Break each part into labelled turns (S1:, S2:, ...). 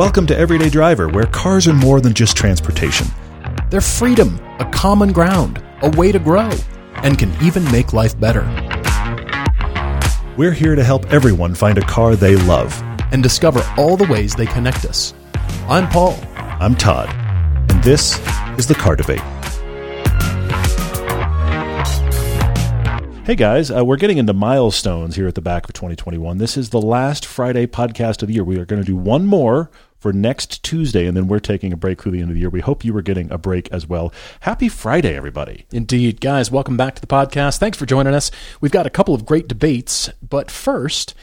S1: Welcome to Everyday Driver, where cars are more than just transportation.
S2: They're freedom, a common ground, a way to grow, and can even make life better.
S1: We're here to help everyone find a car they love.
S2: And discover all the ways they connect us. I'm Paul.
S1: I'm Todd, and this is the Car Debate. Hey guys, uh, we're getting into milestones here at the back of 2021. This is the last Friday podcast of the year. We are going to do one more for next Tuesday, and then we're taking a break through the end of the year. We hope you were getting a break as well. Happy Friday, everybody.
S2: Indeed. Guys, welcome back to the podcast. Thanks for joining us. We've got a couple of great debates, but first,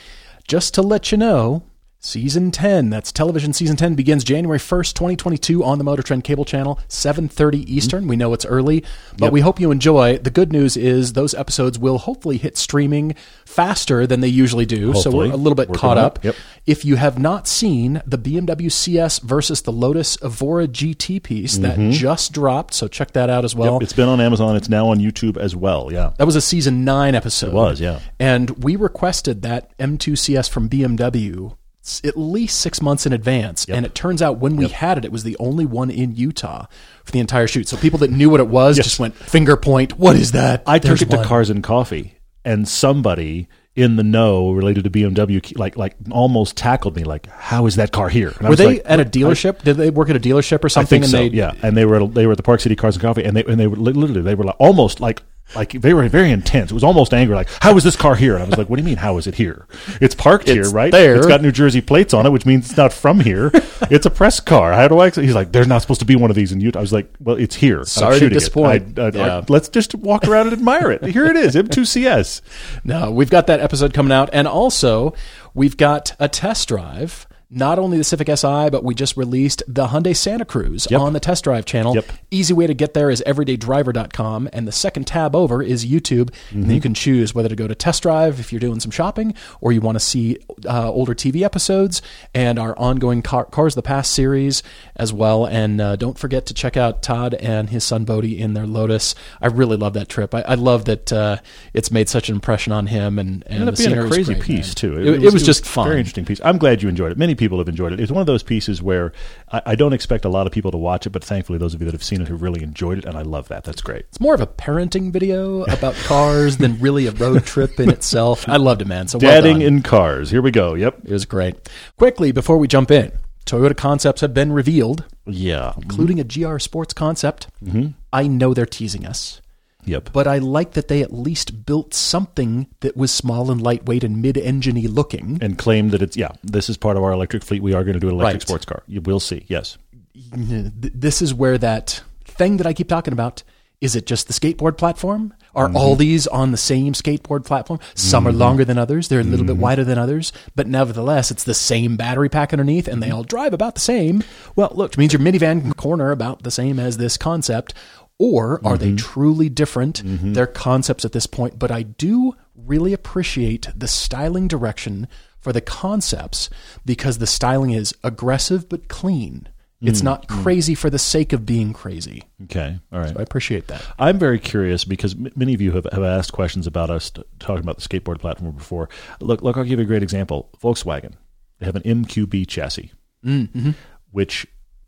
S2: just to let you know, Season 10, that's television season 10 begins January 1st, 2022 on the Motor Trend cable channel, 7:30 Eastern. Mm-hmm. We know it's early, but yep. we hope you enjoy. The good news is those episodes will hopefully hit streaming faster than they usually do, hopefully. so we're a little bit Working caught up.
S1: Yep.
S2: If you have not seen the BMW CS versus the Lotus Evora GT piece mm-hmm. that just dropped, so check that out as well.
S1: Yep. It's been on Amazon, it's now on YouTube as well. Yeah.
S2: That was a season 9 episode.
S1: It was, yeah.
S2: And we requested that M2 CS from BMW at least six months in advance. Yep. And it turns out when we yep. had it, it was the only one in Utah for the entire shoot. So people that knew what it was yes. just went finger point. What is that?
S1: I There's took it one. to Cars and Coffee, and somebody in the know related to BMW, like like almost tackled me, like, "How is that car here?"
S2: And were they like, at a dealership? Did they work at a dealership or something?
S1: I think and so. They, yeah, and they were they were at the Park City Cars and Coffee, and they and they were literally they were like, almost like like they were very intense. It was almost angry. Like, how is this car here? And I was like, what do you mean? How is it here? It's parked
S2: it's
S1: here, right?
S2: There.
S1: It's got New Jersey plates on it, which means it's not from here. it's a press car. How do I? He's like, there's not supposed to be one of these in Utah. I was like, well, it's here.
S2: Sorry to disappoint.
S1: I, I, yeah. I, let's just walk around and admire it. Here it is, M2CS.
S2: No, we've got that episode coming out, and also we've got a test drive not only the Civic Si, but we just released the Hyundai Santa Cruz yep. on the test drive channel.
S1: Yep.
S2: Easy way to get there is everydaydriver.com. And the second tab over is YouTube. Mm-hmm. And then you can choose whether to go to test drive if you're doing some shopping or you want to see uh, older TV episodes and our ongoing car- Cars the Past series as well. And uh, don't forget to check out Todd and his son Bodie in their Lotus. I really love that trip. I, I love that uh, it's made such an impression on him. And, and
S1: it ended up being a crazy great, piece, man. too.
S2: It, it, was, it was, just fun.
S1: Very interesting piece. I'm glad you enjoyed it. Many people have enjoyed it. It's one of those pieces where I, I, don't expect a lot of people to watch it, but thankfully, those of you that have seen it have really enjoyed it, and I love that. That's great.
S2: It's more of a parenting video about cars than really a road trip in itself. I loved it, man. So
S1: dadding well in cars. Here we go. Yep,
S2: it was great. Quickly before we jump in, Toyota concepts have been revealed.
S1: Yeah,
S2: including a GR Sports concept.
S1: Mm-hmm.
S2: I know they're teasing us.
S1: Yep.
S2: But I like that they at least built something that was small and lightweight and mid-engine looking.
S1: And claimed that it's, yeah, this is part of our electric fleet. We are going to do an electric right. sports car. You will see, yes.
S2: This is where that thing that I keep talking about is it just the skateboard platform? Are mm-hmm. all these on the same skateboard platform? Some mm-hmm. are longer than others. They're a little mm-hmm. bit wider than others, but nevertheless, it's the same battery pack underneath, and they all drive about the same. Well, look, which means your minivan corner about the same as this concept. Or are mm-hmm. they truly different? Mm-hmm. They're concepts at this point, but I do really appreciate the styling direction for the concepts because the styling is aggressive but clean. It's mm, not mm. crazy mm. for the sake of being crazy.
S1: Okay, all right.
S2: So I appreciate that.
S1: I'm very curious because m- many of you have, have asked questions about us t- talking about the skateboard platform before. Look, look, I'll give you a great example. Volkswagen, they have an MQB chassis,
S2: mm, mm-hmm.
S1: which,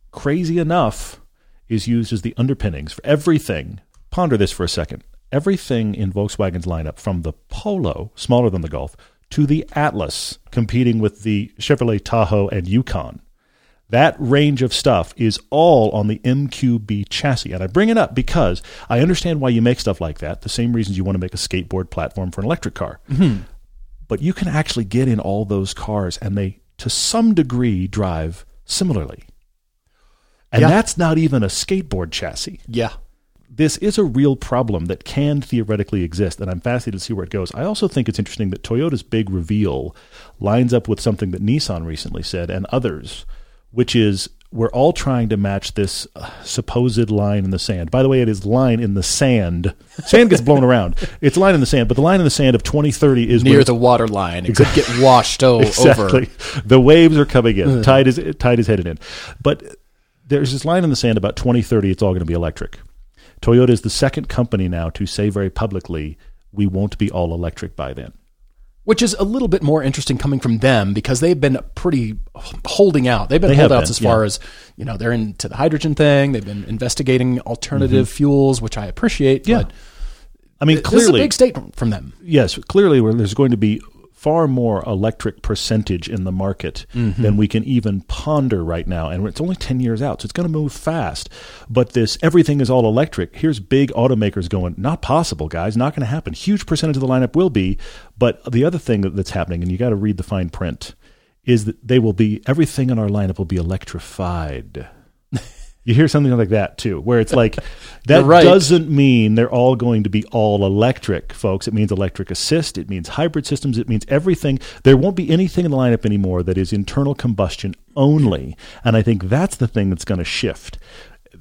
S1: crazy enough, is used as the underpinnings for everything. Ponder this for a second. Everything in Volkswagen's lineup, from the Polo, smaller than the Golf, to the Atlas, competing with the Chevrolet Tahoe and Yukon. That range of stuff is all on the MQB chassis. And I bring it up because I understand why you make stuff like that, the same reasons you want to make a skateboard platform for an electric car.
S2: Mm-hmm.
S1: But you can actually get in all those cars, and they, to some degree, drive similarly. And yeah. that's not even a skateboard chassis.
S2: Yeah.
S1: This is a real problem that can theoretically exist, and I'm fascinated to see where it goes. I also think it's interesting that Toyota's big reveal lines up with something that Nissan recently said and others, which is we're all trying to match this uh, supposed line in the sand. By the way, it is line in the sand. Sand gets blown around. It's line in the sand, but the line in the sand of 2030 is
S2: near the water line. It exactly. could get washed o-
S1: exactly. over. The waves are coming in. tide is tide is headed in. But there's this line in the sand about 2030 it's all going to be electric. Toyota is the second company now to say very publicly we won't be all electric by then.
S2: which is a little bit more interesting coming from them because they've been pretty holding out. They've been
S1: They
S2: holdouts
S1: been,
S2: as far
S1: yeah.
S2: as you know. They're into the hydrogen thing. They've been investigating alternative fuels, which I appreciate.
S1: Mm-hmm. Yeah.
S2: but
S1: I mean,
S2: this is a
S1: clearly,
S2: big statement from them.
S1: yes, clearly, where there's going to be far more electric percentage in the market mm-hmm. than we can even ponder right now, and it's only ten years out, so it's going to move fast. But this everything is all electric. Here's big automakers going, not possible, guys, not going to happen. Huge percentage of the lineup will be, but the other thing that's happening, and you got to read the fine print, is that they will be everything in our lineup will be electrified. You hear something like that too, where it's like that
S2: right.
S1: doesn't mean they're all going to be all electric, folks. It means electric assist, it means hybrid systems, it means everything. There won't be anything in the lineup anymore that is internal combustion only, and I think that's the thing that's going to shift.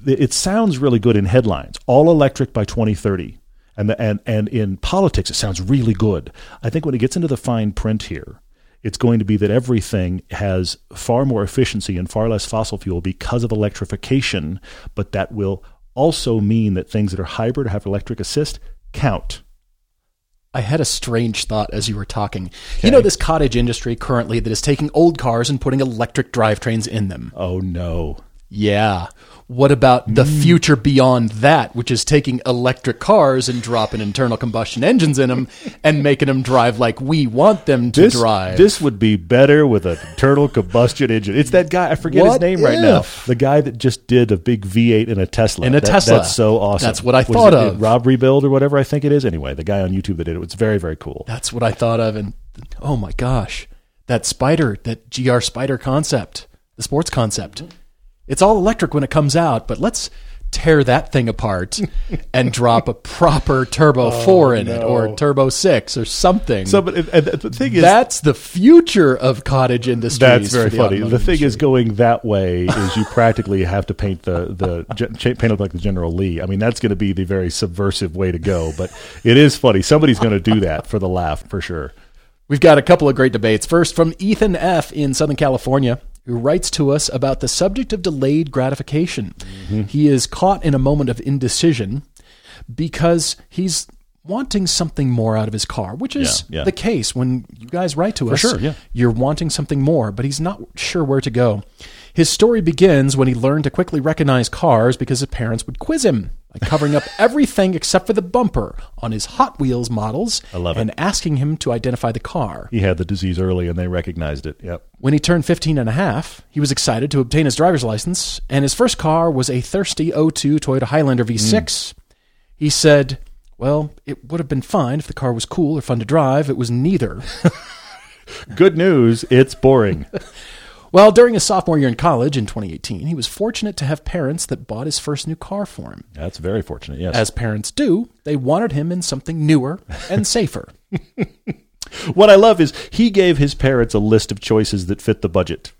S1: It sounds really good in headlines, all electric by 2030. And, the, and and in politics, it sounds really good. I think when it gets into the fine print here, it's going to be that everything has far more efficiency and far less fossil fuel because of electrification, but that will also mean that things that are hybrid or have electric assist count.
S2: I had a strange thought as you were talking. You know, this cottage industry currently that is taking old cars and putting electric drivetrains in them.
S1: Oh no.
S2: Yeah. What about the
S1: Mm.
S2: future beyond that, which is taking electric cars and dropping internal combustion engines in them and making them drive like we want them to
S1: This,
S2: drive?
S1: this would be better with an internal combustion engine. It's that guy, I forget his
S2: What
S1: name right now. The guy that just did a big V8 in a Tesla.
S2: In a
S1: That-
S2: Tesla.
S1: That's so awesome.
S2: That's what I
S1: Was
S2: thought of.
S1: Rob Rebuild or whatever I think it is. Anyway, the guy on YouTube that did it. It's very, very cool.
S2: That's what I thought of. And oh my gosh, that spider, that GR spider concept, the sports concept. It's all electric when it comes out, but let's tear that thing apart and drop a proper Turbo 4 in it or Turbo 6 or something.
S1: So, but uh, and the thing is,
S2: That's the future of cottage industries.
S1: That's very
S2: the
S1: funny. The thing is, going that way is you practically have to paint the the paint it like the General Lee. I mean, that's going to be the very subversive way to go. But it is funny. Somebody's going to do that for the laugh for sure.
S2: We've got a couple of great debates. First, from Ethan F. in Southern California, who writes to us about the subject of delayed gratification.
S1: Mm-hmm.
S2: He is caught in a moment of indecision because he's wanting something more out of his car, which is
S1: Yeah, yeah.
S2: the case when you guys write to us.
S1: sure, yeah.
S2: You're wanting something more, but he's not sure where to go. His story begins when he learned to quickly recognize cars because his parents would quiz him by covering up everything except for the bumper on his Hot Wheels models
S1: I love it.
S2: and asking him to identify the car.
S1: He had the disease early, and they recognized it. Yep.
S2: When he turned 15 and a half, he was excited to obtain his driver's license, and his first car was a thirsty 02 Toyota Highlander V6. Hmm. He said, Well, it would have been fine if the car was cool or fun to drive. It was neither.
S1: Good news. It's boring.
S2: well, during his sophomore year in college in 2018, he was fortunate to have parents that bought his first new car for him.
S1: That's very fortunate. Yes.
S2: As parents do, they wanted him in something newer and safer.
S1: What I love is he gave his parents a list of choices that fit the budget,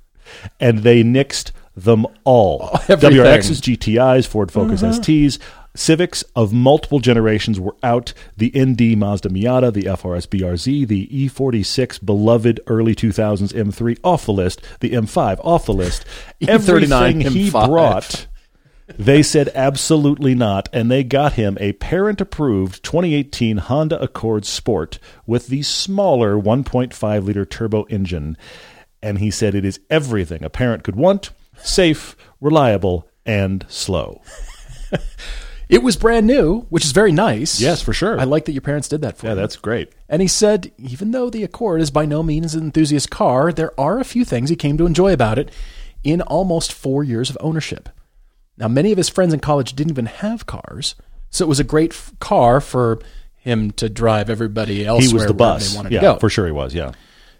S1: and they nixed them all.
S2: everything.
S1: WRXs, GTIs, Ford Focus uh-huh. STs, Civics of multiple generations were out. The ND Mazda Miata, the FRS BRZ, the E46 beloved early 2000s M3 off the list, the M5 off the list.
S2: E39
S1: Everything he
S2: M5.
S1: brought they said absolutely not, and they got him a parent approved 2018 Honda Accord Sport with the smaller 1.5 liter turbo engine. And he said it is everything a parent could want safe, reliable, and slow.
S2: It was brand new, which is very nice.
S1: Yes, for sure.
S2: I like that your parents did that for you.
S1: Yeah,
S2: you.
S1: that's great.
S2: And he said, even though the Accord is by no means an enthusiast car, there are a few things he came to enjoy about it in almost four years of ownership. Now, many of his friends in college didn't even have cars, so it was a great f- car for him to drive everybody elsewhere
S1: He was the bus.
S2: they wanted
S1: Yeah,
S2: to go.
S1: for sure he was. Yeah,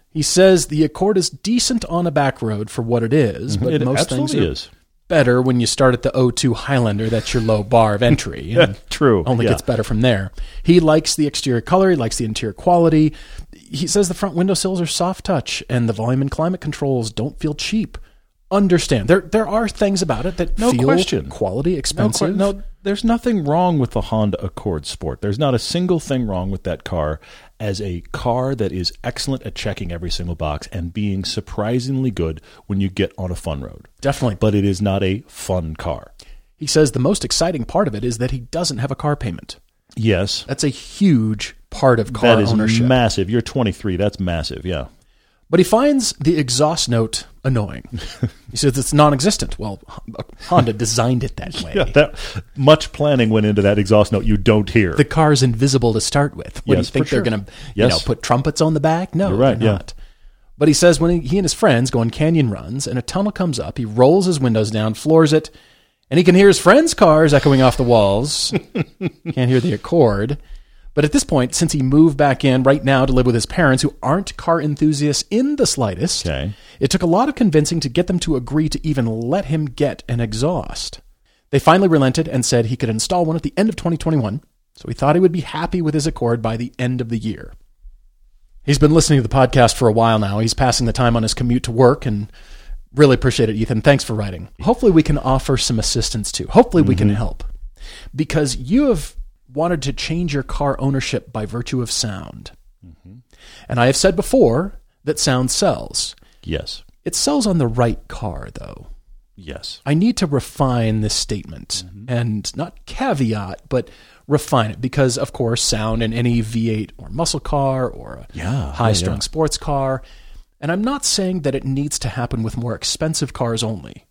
S2: He says the Accord is decent on a back road for what it is, mm-hmm. but
S1: it
S2: most things
S1: absolutely
S2: are
S1: is.
S2: Better when you start at the O2 Highlander. That's your low bar of entry. and
S1: True.
S2: Only
S1: yeah.
S2: gets better from there. He likes the exterior color. He likes the interior quality. He says the front windowsills are soft touch and the volume and climate controls don't feel cheap. Understand there there are things about it that
S1: No
S2: feel
S1: question.
S2: quality expensive.
S1: que- no, there's nothing wrong with the Honda Accord Sport. There's not a single thing wrong with that car as a car that is excellent at checking every single box and being surprisingly good when you get on a fun road.
S2: Definitely.
S1: But it is not a fun car.
S2: He says the most exciting part of it is that he doesn't have a car payment.
S1: Yes.
S2: That's a huge part of car
S1: That is
S2: ownership.
S1: massive. You're 23. That's massive. Yeah.
S2: but he finds the exhaust note annoying. he says it's non-existent. Well, Honda designed it that way.
S1: Yeah. That much planning went into that exhaust note you don't hear.
S2: the car's invisible to start with. What do you think they're
S1: sure.
S2: going to, you
S1: Yes.
S2: know, put trumpets on the back? No,
S1: You're right,
S2: they're
S1: yeah.
S2: not. But he says when he, he and his friends go on canyon runs and a tunnel comes up, he rolls his windows down, floors it, and he can hear his friends' cars echoing off the walls. Can't hear the Accord. But at this point, since he moved back in right now to live with his parents, who aren't car enthusiasts in the slightest,
S1: Okay.
S2: it took a lot of convincing to get them to agree to even let him get an exhaust. They finally relented and said he could install one at the end of 2021, so he thought he would be happy with his Accord by the end of the year. He's been listening to the podcast for a while now. He's passing the time on his commute to work and really appreciate it, Ethan. Thanks for writing. Hopefully, we can offer some assistance too. Hopefully, we can mm-hmm. help because you have wanted to change your car ownership by virtue of sound. And I have said before that sound sells.
S1: yes.
S2: It sells on the right car, though.
S1: Yes.
S2: I need to refine this statement and not caveat, but refine it because, of course, sound in any V8 or muscle car or a
S1: Yeah,
S2: high strung
S1: yeah.
S2: sports car. And I'm not saying that it needs to happen with more expensive cars only.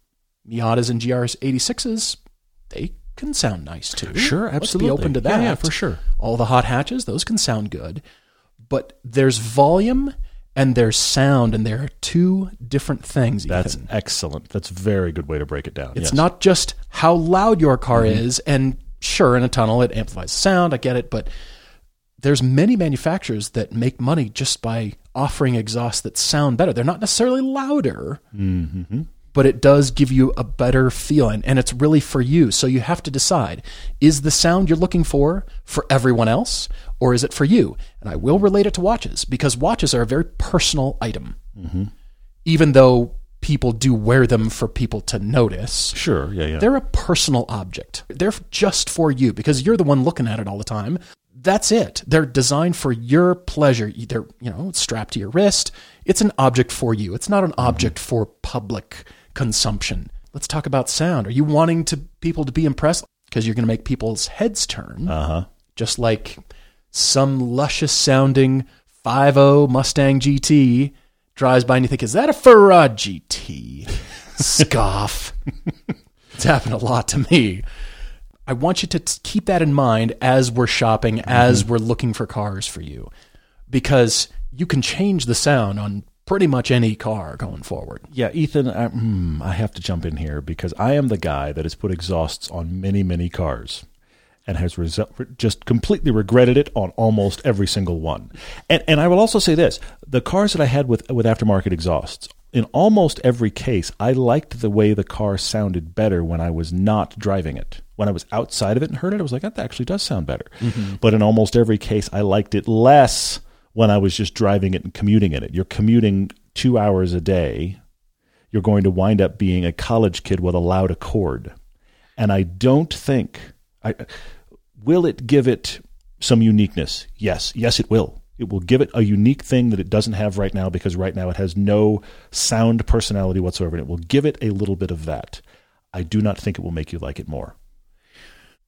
S2: Miatas and GRS 86s, they can sound nice too.
S1: Sure,
S2: Let's
S1: absolutely.
S2: be open to that.
S1: yeah, for sure.
S2: All the hot hatches, those can sound good. But there's volume and there's sound, and there are two different things.
S1: That's
S2: Ethan.
S1: excellent. That's a very good way to break it down.
S2: It's
S1: yes.
S2: not just how loud your car mm-hmm. is, and sure, in a tunnel it amplifies sound. I get it, but there's many manufacturers that make money just by offering exhausts that sound better. They're not necessarily louder, mm-hmm. But it does give you a better feeling, and it's really for you. So you have to decide: is the sound you're looking for for everyone else, or is it for you? And I will relate it to watches because watches are a very personal item, mm-hmm. even though people do wear them for people to notice.
S1: Sure. Yeah. Yeah.
S2: They're a personal object. They're just for you because you're the one looking at it all the time. That's it. They're designed for your pleasure. They're, you know, strapped to your wrist. It's an object for you. It's not an mm-hmm. object for public consumption. Let's talk about sound. Are you wanting to people to be impressed because you're going to make people's heads turn?
S1: Uh huh.
S2: just like some luscious sounding 5.0 Mustang GT drives by and you think, is that a Ferrari GT? Scoff. it's happened a lot to me. I want you to t- keep that in mind as we're shopping, as we're looking for cars for you, because you can change the sound on pretty much any car going forward.
S1: Yeah, Ethan, I, mm, I have to jump in here because I am the guy that has put exhausts on many, many cars and has just completely regretted it on almost every single one. And, and I will also say this the cars that I had with, with aftermarket exhausts, in almost every case, I liked the way the car sounded better when I was not driving it. When I was outside of it and heard it, I was like, that actually does sound better. But in almost every case, I liked it less when I was just driving it and commuting in it. You're commuting two hours a day you're going to wind up being a college kid with a loud accord. And I don't think I will it give it some uniqueness. Yes, yes it will. It will give it a unique thing that it doesn't have right now because right now it has no sound personality whatsoever and it will give it a little bit of that. I do not think it will make you like it more.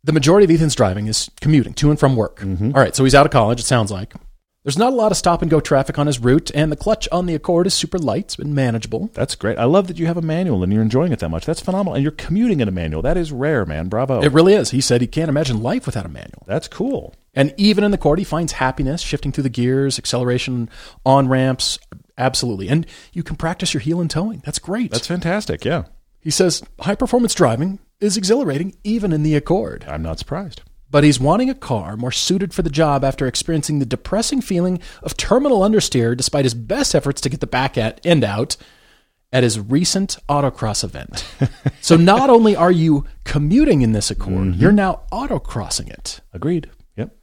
S2: the majority of Ethan's driving is commuting to and from work. Mm-hmm. All right, so he's out of college, it sounds like. There's not a lot of stop and go traffic on his route, and the clutch on the Accord is super light. It's been manageable.
S1: That's great. I love that you have a manual and you're enjoying it that much. That's phenomenal. And you're commuting in a manual. That is rare, man. Bravo.
S2: It really is. He said he can't imagine life without a manual.
S1: That's cool.
S2: And even in the Accord, he finds happiness shifting through the gears, acceleration, on ramps. Absolutely. And you can practice your heel and toeing. That's great.
S1: That's fantastic. Yeah.
S2: he says high performance driving is exhilarating even in the Accord.
S1: I'm not surprised.
S2: But he's wanting a car more suited for the job after experiencing the depressing feeling of terminal understeer despite his best efforts to get the back at, end out at his recent autocross event. so not only are you commuting in this Accord, mm-hmm. you're now autocrossing it.
S1: Agreed. Yep.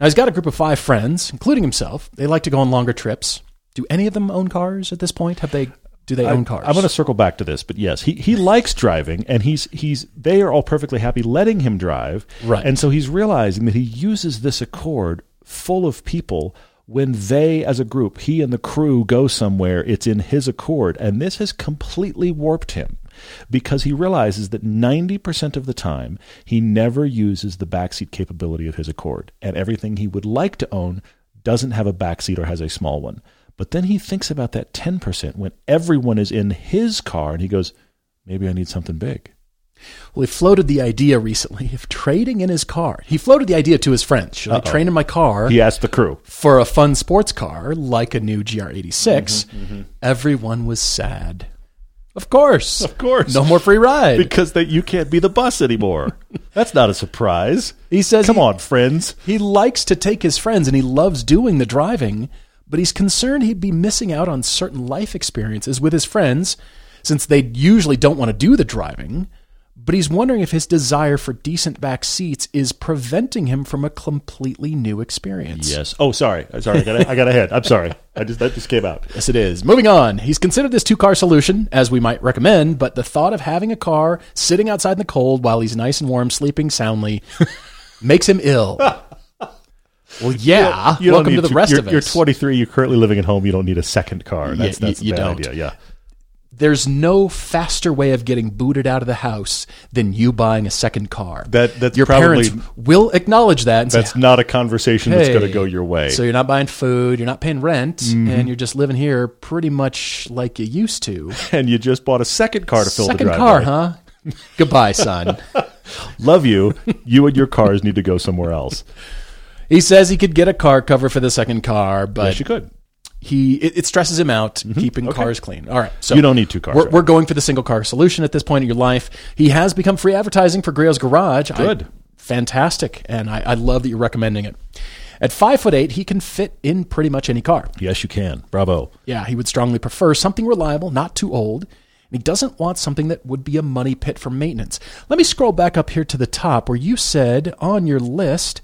S2: Now he's got a group of five friends, including himself. They like to go on longer trips. Do any of them own cars at this point? Have they? Do they own cars?
S1: I'm going to circle back to this, but yes, he, he likes driving, and he's he's they are all perfectly happy letting him drive,
S2: Right.
S1: And so he's realizing that he uses this Accord full of people when they, as a group, he and the crew go somewhere. It's in his Accord, and this has completely warped him. because he realizes that 90% of the time he never uses the backseat capability of his Accord, and everything he would like to own doesn't have a backseat or has a small one. But then he thinks about that 10% when everyone is in his car and he goes, maybe I need something big.
S2: Well, he floated the idea recently of trading in his car. He floated the idea to his friends. Should I trade in my car
S1: He asked the crew.
S2: for a fun sports car like a new GR86? Mm-hmm, mm-hmm. Everyone was sad. Of course.
S1: Of course.
S2: No more free ride.
S1: Because that you can't be the bus anymore. That's not a surprise.
S2: He says
S1: Come
S2: he-
S1: on, friends.
S2: He likes to take his friends and he loves doing the driving, but he's concerned he'd be missing out on certain life experiences with his friends since they usually don't want to do the driving. But he's wondering if his desire for decent back seats is preventing him from a completely new experience.
S1: Yes. Oh, sorry. Uh, sorry. I got, I got ahead. I'm sorry. I just that just came out.
S2: Yes, it is. Moving on. He's considered this two car solution, as we might recommend, but the thought of having a car sitting outside in the cold while he's nice and warm, sleeping soundly, makes him ill. Well, yeah.
S1: You don't
S2: Welcome to the rest
S1: you're,
S2: of us.
S1: You're 23. You're currently living at home. You don't need a second car. That's
S2: you-
S1: that's
S2: you
S1: a bad idea. Yeah.
S2: There's no faster way of getting booted out of the house than you buying a second car.
S1: That- that's
S2: your
S1: probably-
S2: parents will acknowledge that. And
S1: That's
S2: say,
S1: not a conversation that's going to go your way.
S2: So you're not buying food, you're not paying rent,
S1: Mm-hmm.
S2: and you're just living here pretty much like you used to.
S1: and you just bought a second car to fill
S2: Second
S1: the
S2: second
S1: car,
S2: huh? Goodbye, son.
S1: Love you. You and your cars need to go somewhere else.
S2: He says he could get a car cover for the second car, but
S1: Yes, you could.
S2: he it, it stresses him out mm-hmm. keeping cars clean. All right, so
S1: You don't need two cars,
S2: We're,
S1: right?
S2: we're going for the single car solution at this point in your life. He has become free advertising for Griot's Garage. I-
S1: Good.
S2: fantastic, and I, I love that you're recommending it. At five foot eight, he can fit in pretty much any car.
S1: Yes, you can. Bravo.
S2: Yeah, he would strongly prefer something reliable, not too old. And he doesn't want something that would be a money pit for maintenance. Let me scroll back up here to the top where you said on your list,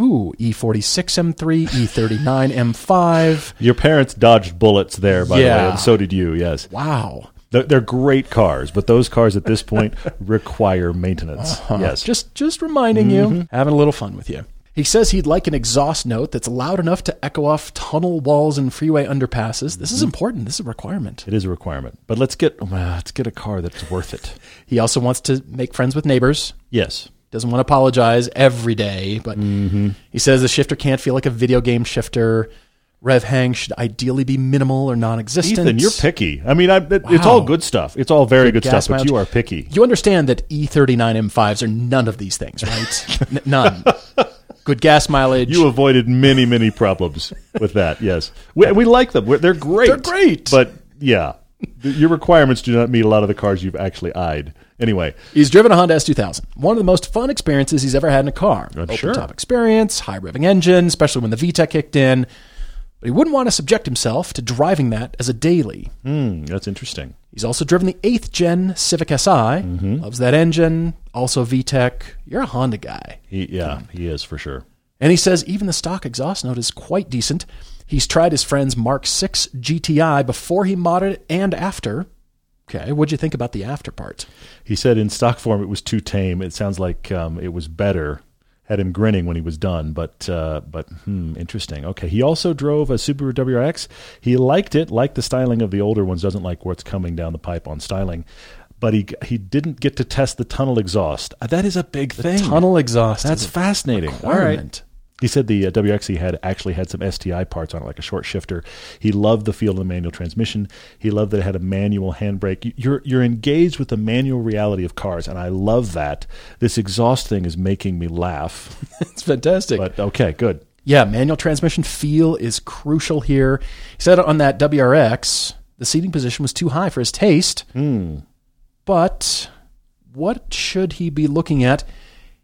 S2: ooh, E E46 M3, E39 M5.
S1: Your parents dodged bullets there, by the way, and so did you. Yes.
S2: Wow.
S1: They're, great cars, but those cars at this point require maintenance. Uh-huh. Yes.
S2: Just just reminding you, mm-hmm. having a little fun with you. He says he'd like an exhaust note that's loud enough to echo off tunnel walls and freeway underpasses. This is mm-hmm. important. This is a requirement.
S1: It is a requirement, but let's get well, let's get a car that's worth it.
S2: He also wants to make friends with neighbors.
S1: Yes,
S2: Doesn't want to apologize every day, but mm-hmm. he says the shifter can't feel like a video game shifter. Rev hang should ideally be minimal or non-existent.
S1: Ethan, you're picky. I mean, I, it, it's all good stuff. It's all very good,
S2: gas
S1: stuff, but you are picky.
S2: You understand that E E39 M5s are none of these things, right? N- none. Good gas mileage.
S1: You avoided many, many problems with that. Yes, we, we like them. We're, they're great.
S2: They're great.
S1: but yeah, your requirements do not meet a lot of the cars you've actually eyed. Anyway,
S2: He's driven a Honda S2000. One of the most fun experiences he's ever had in a car.
S1: I'm
S2: Open
S1: sure.
S2: top experience, high revving engine, especially when the VTEC kicked in. But he wouldn't want to subject himself to driving that as a daily.
S1: hmm, that's interesting.
S2: He's also driven the 8th gen Civic Si.
S1: Mm-hmm.
S2: Loves that engine. Also VTEC. You're a Honda guy.
S1: He, yeah, he is for sure.
S2: And he says even the stock exhaust note is quite decent. He's tried his friend's Mark 6 GTI before he modded it and after. Okay, what'd you think about the after part?
S1: He said in stock form it was too tame. It sounds like um, it was better. Had him grinning when he was done, but uh, but hmm, interesting. Okay, he also drove a Subaru WRX. He liked it, liked the styling of the older ones. Doesn't like what's coming down the pipe on styling, but he he didn't get to test the tunnel exhaust. Uh, That is a big thing.
S2: Tunnel exhaust.
S1: That's fascinating. All right. He said the uh, WRX had actually had some STI parts on it, like a short shifter. He loved the feel of the manual transmission. He loved that it had a manual handbrake. You- You're you're engaged with the manual reality of cars, and I love that. This exhaust thing is making me laugh.
S2: It's fantastic.
S1: But okay, good.
S2: yeah, manual transmission feel is crucial here. He said on that WRX, the seating position was too high for his taste. But what should he be looking at?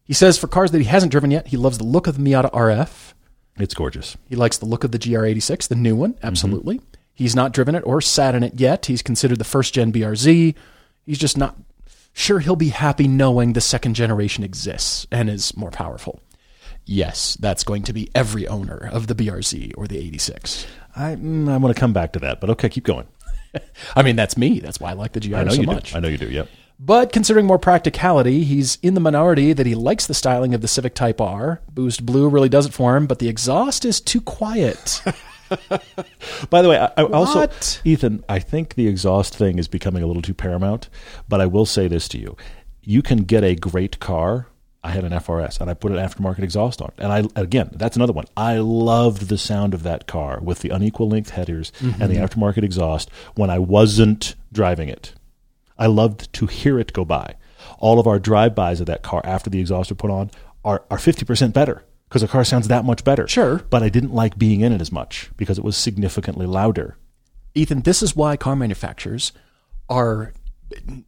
S2: He says for cars that he hasn't driven yet, he loves the look of the Miata RF.
S1: It's gorgeous.
S2: He likes the look of the GR86, the new one, absolutely. He's not driven it or sat in it yet. He's considered the first gen BRZ. He's just not sure he'll be happy knowing the second generation exists and is more powerful. Yes, that's going to be every owner of the BRZ or the 86.
S1: I mm, I want to come back to that, but okay, keep going.
S2: I mean, that's me. That's why I like the GR
S1: I know
S2: so
S1: you
S2: much.
S1: do. I know you do. Yep.
S2: But considering more practicality, he's in the minority that he likes the styling of the Civic Type R. Boost Blue really does it for him, but the exhaust is too quiet.
S1: By the way, I, I also Ethan, I think the exhaust thing is becoming a little too paramount. But I will say this to you: you can get a great car. I had an FRS and I put an aftermarket exhaust on, and I again, that's another one. I loved the sound of that car with the unequal length headers mm-hmm. and the aftermarket exhaust when I wasn't driving it. I loved to hear it go by. All of our drive-bys of that car after the exhaust are put on are are fifty percent better because the car sounds that much better.
S2: Sure.
S1: but I didn't like being in it as much because it was significantly louder.
S2: Ethan, this is why car manufacturers are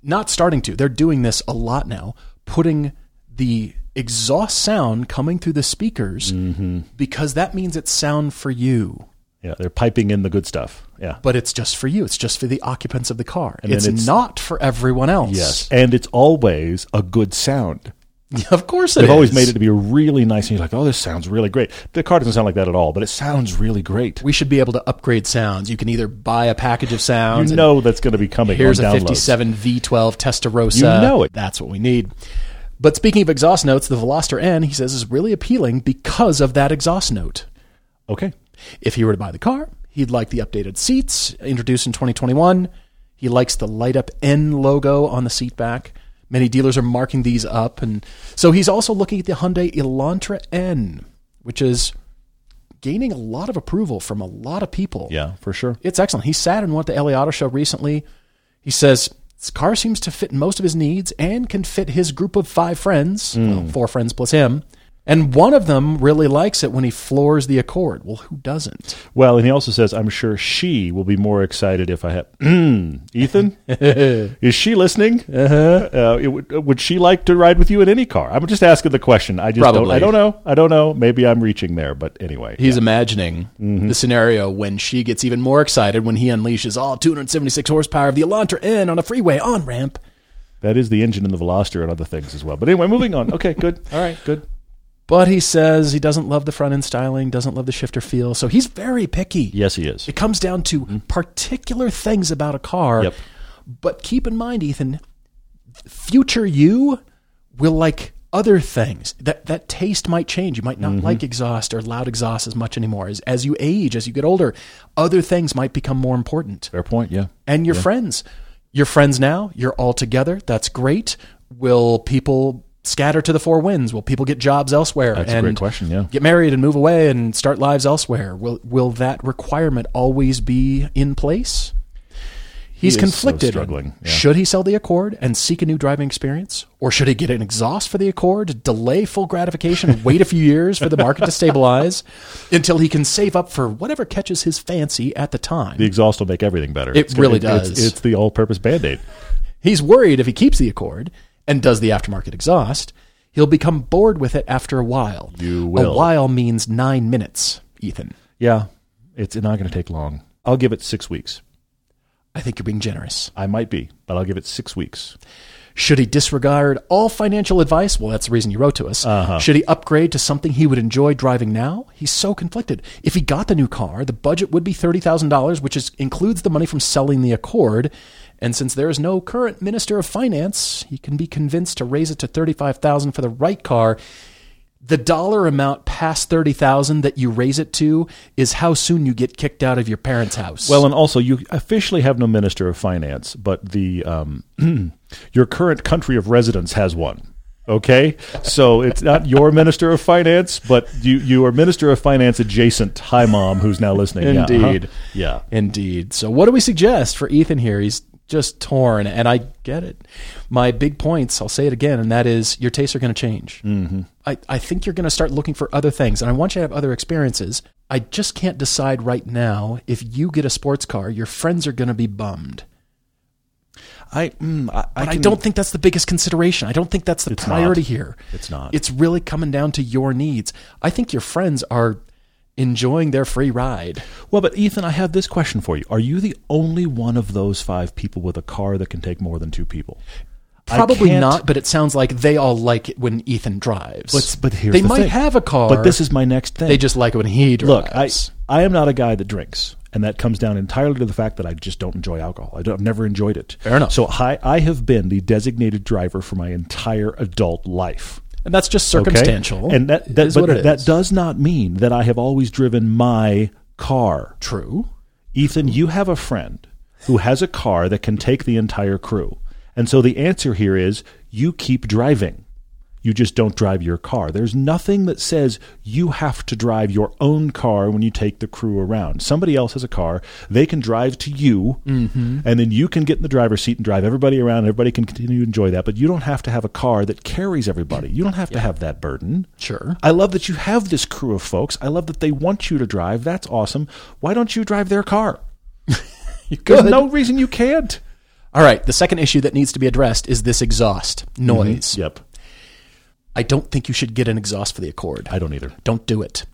S2: not starting to. They're doing this a lot now, putting the exhaust sound coming through the speakers
S1: Mm-hmm.
S2: because that means it's sound for you.
S1: Yeah, they're piping in the good stuff. Yeah.
S2: But it's just for you. It's just for the occupants of the car.
S1: And
S2: it's,
S1: it's-
S2: not for everyone else.
S1: Yes, and it's always a good sound.
S2: Of course it
S1: They've always made it to be really nice, and you're like, "Oh, this sounds really great." The car doesn't sound like that at all, but it sounds really great.
S2: We should be able to upgrade sounds. You can either buy a package of sounds.
S1: You know that's going to be coming.
S2: here's a 57 V12 Testarossa.
S1: You know it.
S2: That's what we need. But speaking of exhaust notes, the Veloster N, he says, is really appealing because of that exhaust note.
S1: Okay.
S2: If he were to buy the car, he'd like the updated seats introduced in 2021. He likes the light up N logo on the seat back. Many dealers are marking these up. And so he's also looking at the Hyundai Elantra N, which is gaining a lot of approval from a lot of people.
S1: Yeah, for sure.
S2: It's excellent. He sat and went to LA Auto Show recently. He says this car seems to fit most of his needs and can fit his group of five friends, mm. well, four friends plus him. And one of them really likes it when he floors the Accord. Well, who doesn't?
S1: Well, and he also says, "I'm sure she will be more excited if I have." Mm, Ethan, is she listening? Uh-huh. Uh, would, she like to ride with you in any car? I'm just asking the question. I just don't. I don't know. I don't know. Maybe I'm reaching there, but anyway.
S2: He's imagining the scenario when she gets even more excited when he unleashes all 276 horsepower of the Elantra N on a freeway on ramp.
S1: That is the engine in the Veloster and other things as well. But anyway, moving on. Okay, good. All right, good.
S2: But he says he doesn't love the front end styling, doesn't love the shifter feel. So he's very picky.
S1: Yes, he is.
S2: It comes down to mm-hmm. particular things about a car.
S1: Yep.
S2: But keep in mind, Ethan, future you will like other things. That that taste might change. You might not mm-hmm. like exhaust or loud exhaust as much anymore. As as you age, as you get older, other things might become more important.
S1: Fair point. Yeah.
S2: And your friends. Your friends now, you're all together. That's great. Will people scatter to the four winds? Will people get jobs elsewhere?
S1: That's a great question, yeah.
S2: Get married and move away and start lives elsewhere. Will will that requirement always be in place? He's
S1: so
S2: conflicted.
S1: struggling, yeah.
S2: Should he sell the Accord and seek a new driving experience? Or should he get an exhaust for the Accord, delay full gratification, wait a few years for the market to stabilize until he can save up for whatever catches his fancy at the time?
S1: The exhaust will make everything better.
S2: It
S1: gonna-
S2: really
S1: it's-
S2: does.
S1: It's, the all-purpose Band-Aid.
S2: He's worried if he keeps the Accord and does the aftermarket exhaust, he'll become bored with it after a while.
S1: You will.
S2: A while means nine minutes, Ethan.
S1: Yeah, it's not going to take long. I'll give it six weeks.
S2: I think you're being generous.
S1: I might be, but I'll give it six weeks.
S2: Should he disregard all financial advice? Well, that's the reason you wrote to us.
S1: Uh-huh.
S2: Should he upgrade to something he would enjoy driving now? He's so conflicted. If he got the new car, the budget would be $30,000, which is, includes the money from selling the Accord. And since there is no current Minister of Finance, he can be convinced to raise it to 35000 for the right car. The dollar amount past 30000 that you raise it to is how soon you get kicked out of your parents' house.
S1: Well, and also you officially have no minister of finance, but the um, your current country of residence has one. Okay, so it's not your minister of finance, but you you are minister of finance adjacent. Hi, mom, who's now listening. Yeah, uh-huh.
S2: Indeed.
S1: Yeah.
S2: Indeed. So, what do we suggest for Ethan here? He's just torn, and I get it. My big points, I'll say it again, and that is your tastes are going to change. Mm-hmm. I, I think you're going to start looking for other things, and I want you to have other experiences. I just can't decide right now if you get a sports car, your friends are going to be bummed.
S1: I mm, I,
S2: I,
S1: can-
S2: don't think that's the biggest consideration. I don't think that's the priority
S1: not.
S2: here.
S1: It's not.
S2: It's really coming down to your needs. I think your friends are enjoying their free ride.
S1: Well, but Ethan, I have this question for you: Are you the only one of those five people with a car that can take more than two people?
S2: Probably
S1: can't-
S2: but it sounds like they all like it when Ethan drives.
S1: But, but here's
S2: they
S1: the
S2: might
S1: thing.
S2: have a car,
S1: But this is my next thing.
S2: they just like it when he drives. Look.
S1: I I am not a guy that drinks, and that comes down entirely to the fact that I just don't enjoy alcohol. I I've never enjoyed it.
S2: Fair enough.
S1: So I I have been the designated driver for my entire adult life.
S2: And that's just
S1: okay?
S2: circumstantial.
S1: and that that but
S2: what it
S1: does not mean that I have always driven my car.
S2: True.
S1: Ethan, you have a friend who has a car that can take the entire crew. And so the answer here is you keep driving. You just don't drive your car. There's nothing that says you have to drive your own car when you take the crew around. Somebody else has a car. They can drive to you, mm-hmm. and then you can get in the driver's seat and drive everybody around. Everybody can continue to enjoy that, but you don't have to have a car that carries everybody. You don't have to have that burden.
S2: Sure.
S1: I love that you have this crew of folks. I love that they want you to drive. That's awesome. Why don't you drive their car?
S2: You
S1: There's no reason you can't.
S2: All right. The second issue that needs to be addressed is this exhaust noise. Mm-hmm.
S1: Yep.
S2: I don't think you should get an exhaust for the Accord.
S1: I don't either.
S2: Don't do it.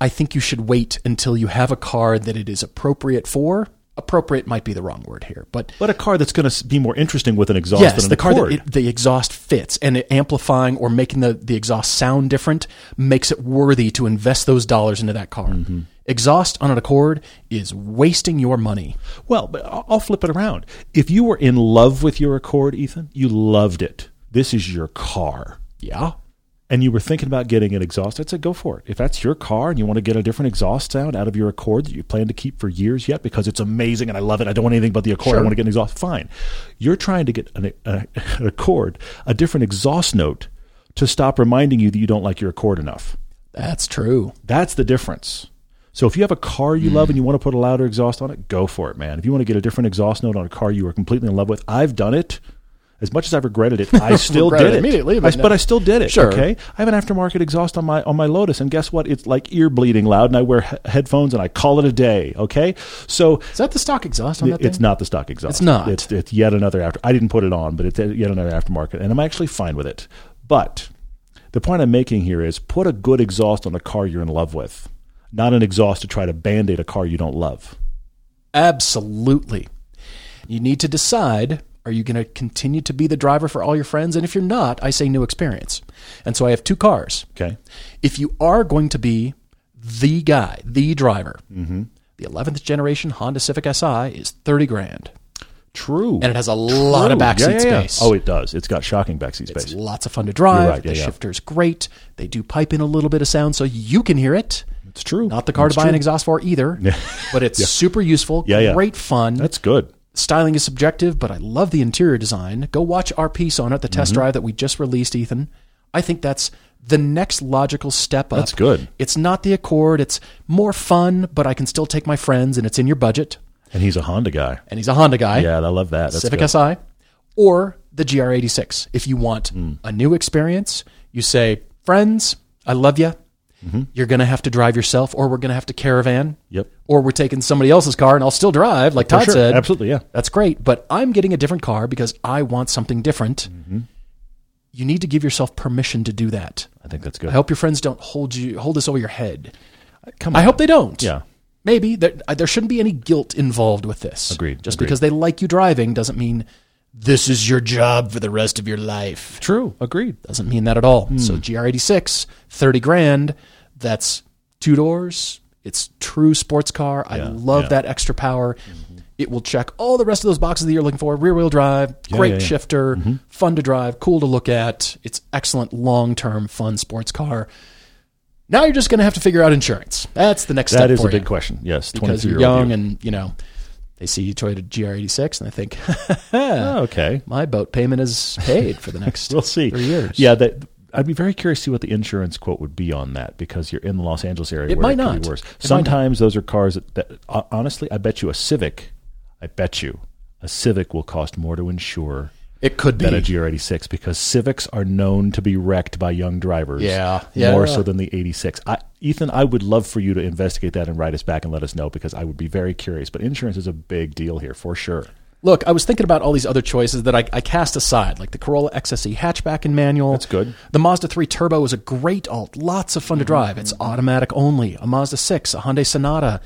S2: I think you should wait until you have a car that it is appropriate for. Appropriate might be the wrong word here, but
S1: But a car that's going to be more interesting with an exhaust
S2: yes,
S1: than an
S2: the car
S1: Accord.
S2: that it, the exhaust fits and amplifying or making the, the exhaust sound different makes it worthy to invest those dollars into that car.
S1: Mm-hmm.
S2: Exhaust on an Accord is wasting your money.
S1: Well, but I'll flip it around. If you were in love with your Accord, Ethan, you loved it. This is your car.
S2: Yeah.
S1: And you were thinking about getting an exhaust, I'd say go for it. If that's your car and you want to get a different exhaust sound out of your Accord that you plan to keep for years yet because it's amazing and I love it, I don't want anything but the Accord, I want to get an exhaust, fine. You're trying to get an, a, an Accord, a different exhaust note to stop reminding you that you don't like your Accord enough.
S2: That's true.
S1: That's the difference. So if you have a car you love and you want to put a louder exhaust on it, go for it, man. If you want to get a different exhaust note on a car you are completely in love with, I've done it. As much as I've regretted it, I still did
S2: it immediately,
S1: I-
S2: but
S1: but. I still did it.
S2: Sure.
S1: Okay, I have an aftermarket exhaust on my on my Lotus, and guess what? It's like ear bleeding loud, and I wear he- headphones, and I call it a day. Okay, so
S2: Is that the stock exhaust on that
S1: it's
S2: thing?
S1: not the stock exhaust.
S2: It's not.
S1: It's, it's yet another after. I didn't put it on, but it's yet another aftermarket, and I'm actually fine with it. But the point I'm making here is put a good exhaust on a car you're in love with, not an exhaust to try to band aid a car you don't love.
S2: Absolutely. You need to decide are you going to continue to be the driver for all your friends? And if you're not, I say new experience. And so I have two cars.
S1: Okay.
S2: If you are going to be the guy, the driver, mm-hmm. the 11th generation Honda Civic Si is 30 grand.
S1: True.
S2: And it has a lot of backseat
S1: Yeah, yeah, yeah.
S2: space.
S1: Oh, it does. It's got shocking backseat
S2: It's
S1: space.
S2: lots of fun to drive.
S1: Right, yeah,
S2: the shifter's great. They do pipe in a little bit of sound so you can hear it.
S1: It's true.
S2: Not the car
S1: It's
S2: to buy an exhaust for either, but it's super useful,
S1: Yeah, yeah.
S2: great fun.
S1: That's good.
S2: Styling is subjective, but I love the interior design. Go watch our piece on it, the
S1: Mm-hmm.
S2: test drive that we just released, Ethan. I think that's the next logical step up.
S1: That's good.
S2: It's not the Accord. It's more fun, but I can still take my friends, and it's in your budget.
S1: And he's a Honda guy.
S2: And he's a Honda guy.
S1: Yeah, I love that. That's
S2: Civic
S1: good.
S2: Si, or the GR86. If you want
S1: Mm.
S2: a new experience, you say, friends, I love you.
S1: Mm-hmm.
S2: You're going to have to drive yourself, or we're going to have to caravan.
S1: Yep.
S2: Or we're taking somebody else's car, and I'll still drive, like Todd
S1: sure.
S2: said.
S1: Absolutely, yeah.
S2: That's great, but I'm getting a different car because I want something different.
S1: Mm-hmm.
S2: You need to give yourself permission to do that.
S1: I think that's good.
S2: I hope your friends don't hold you hold this over your head.
S1: Come on.
S2: I hope they don't.
S1: Yeah.
S2: Maybe there, uh, there shouldn't be any guilt involved with this.
S1: Agreed,
S2: Just
S1: agreed.
S2: because they like you driving doesn't mean this is your job for the rest of your life.
S1: True. Agreed.
S2: Doesn't mean that at all.
S1: Hmm.
S2: So GR86, 30 grand, that's two doors. It's true sports car. I love
S1: yeah.
S2: that extra power. It will check all the rest of those boxes that you're looking for. Rear wheel drive,
S1: Yeah,
S2: great
S1: yeah, yeah.
S2: shifter,
S1: Mm-hmm.
S2: fun to drive, cool to look at. It's excellent long term fun sports car. Now you're just going to have to figure out insurance. That's the next step
S1: That is
S2: for
S1: a big question. Yes.
S2: because you're
S1: 23-year-old
S2: young
S1: you.
S2: and you know they see you Toyota GR86 and they think
S1: Oh, okay.
S2: my boat payment is paid for the next
S1: We'll see.
S2: three years.
S1: Yeah, that I'd be very curious to see what the insurance quote would be on that because you're in the Los Angeles area.
S2: It might
S1: it
S2: not.
S1: Be worse.
S2: It
S1: Sometimes those are cars that, that honestly, I bet you a Civic. I bet you a Civic will cost more to insure
S2: it could be.
S1: than a GR86 because Civics are known to be wrecked by young drivers.
S2: Yeah, yeah.
S1: more so than the 86. I, Ethan, I would love for you to investigate that and write us back and let us know because I would be very curious. But insurance is a big deal here for sure.
S2: Look, I was thinking about all these other choices that I, I cast aside, like the Corolla XSE hatchback and manual.
S1: That's good.
S2: The Mazda 3 Turbo is a great alt, lots of fun to drive. It's automatic only. A Mazda 6, a Hyundai Sonata.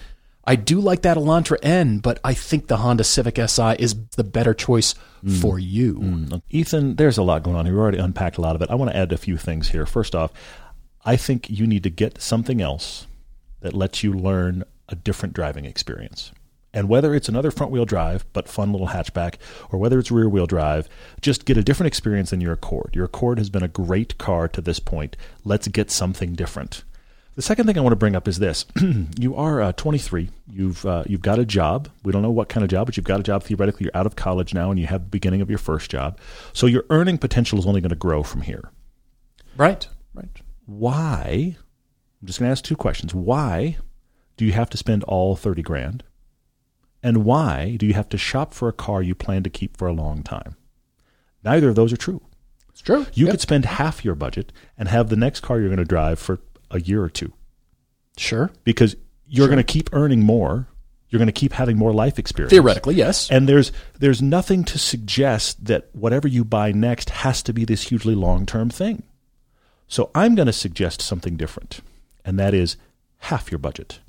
S2: I do like that Elantra N, but I think the Honda Civic Si is the better choice Mm. for you. Mm.
S1: Ethan, there's a lot going on here. We already unpacked a lot of it. I want to add a few things here. First off, I think you need to get something else that lets you learn a different driving experience. And whether it's another front wheel drive, but fun little hatchback, or whether it's rear wheel drive, just get a different experience than your Accord. Your Accord has been a great car to this point. Let's get something different. The second thing I want to bring up is this: you are uh, 23. You've uh, you've got a job. We don't know what kind of job, but you've got a job. Theoretically, you're out of college now, and you have the beginning of your first job. So your earning potential is only going to grow from here.
S2: Right. Right.
S1: Why? I'm just going to ask two questions. Why do you have to spend all 30 grand? And why do you have to shop for a car you plan to keep for a long time? Neither of those are true.
S2: It's true.
S1: You
S2: Yep.
S1: could spend half your budget and have the next car you're going to drive for a year or two
S2: Sure.
S1: because you're
S2: Sure.
S1: going to keep earning more. You're going to keep having more life experience.
S2: Theoretically, yes.
S1: And there's there's nothing to suggest that whatever you buy next has to be this hugely long-term thing. So I'm going to suggest something different, and that is half your budget.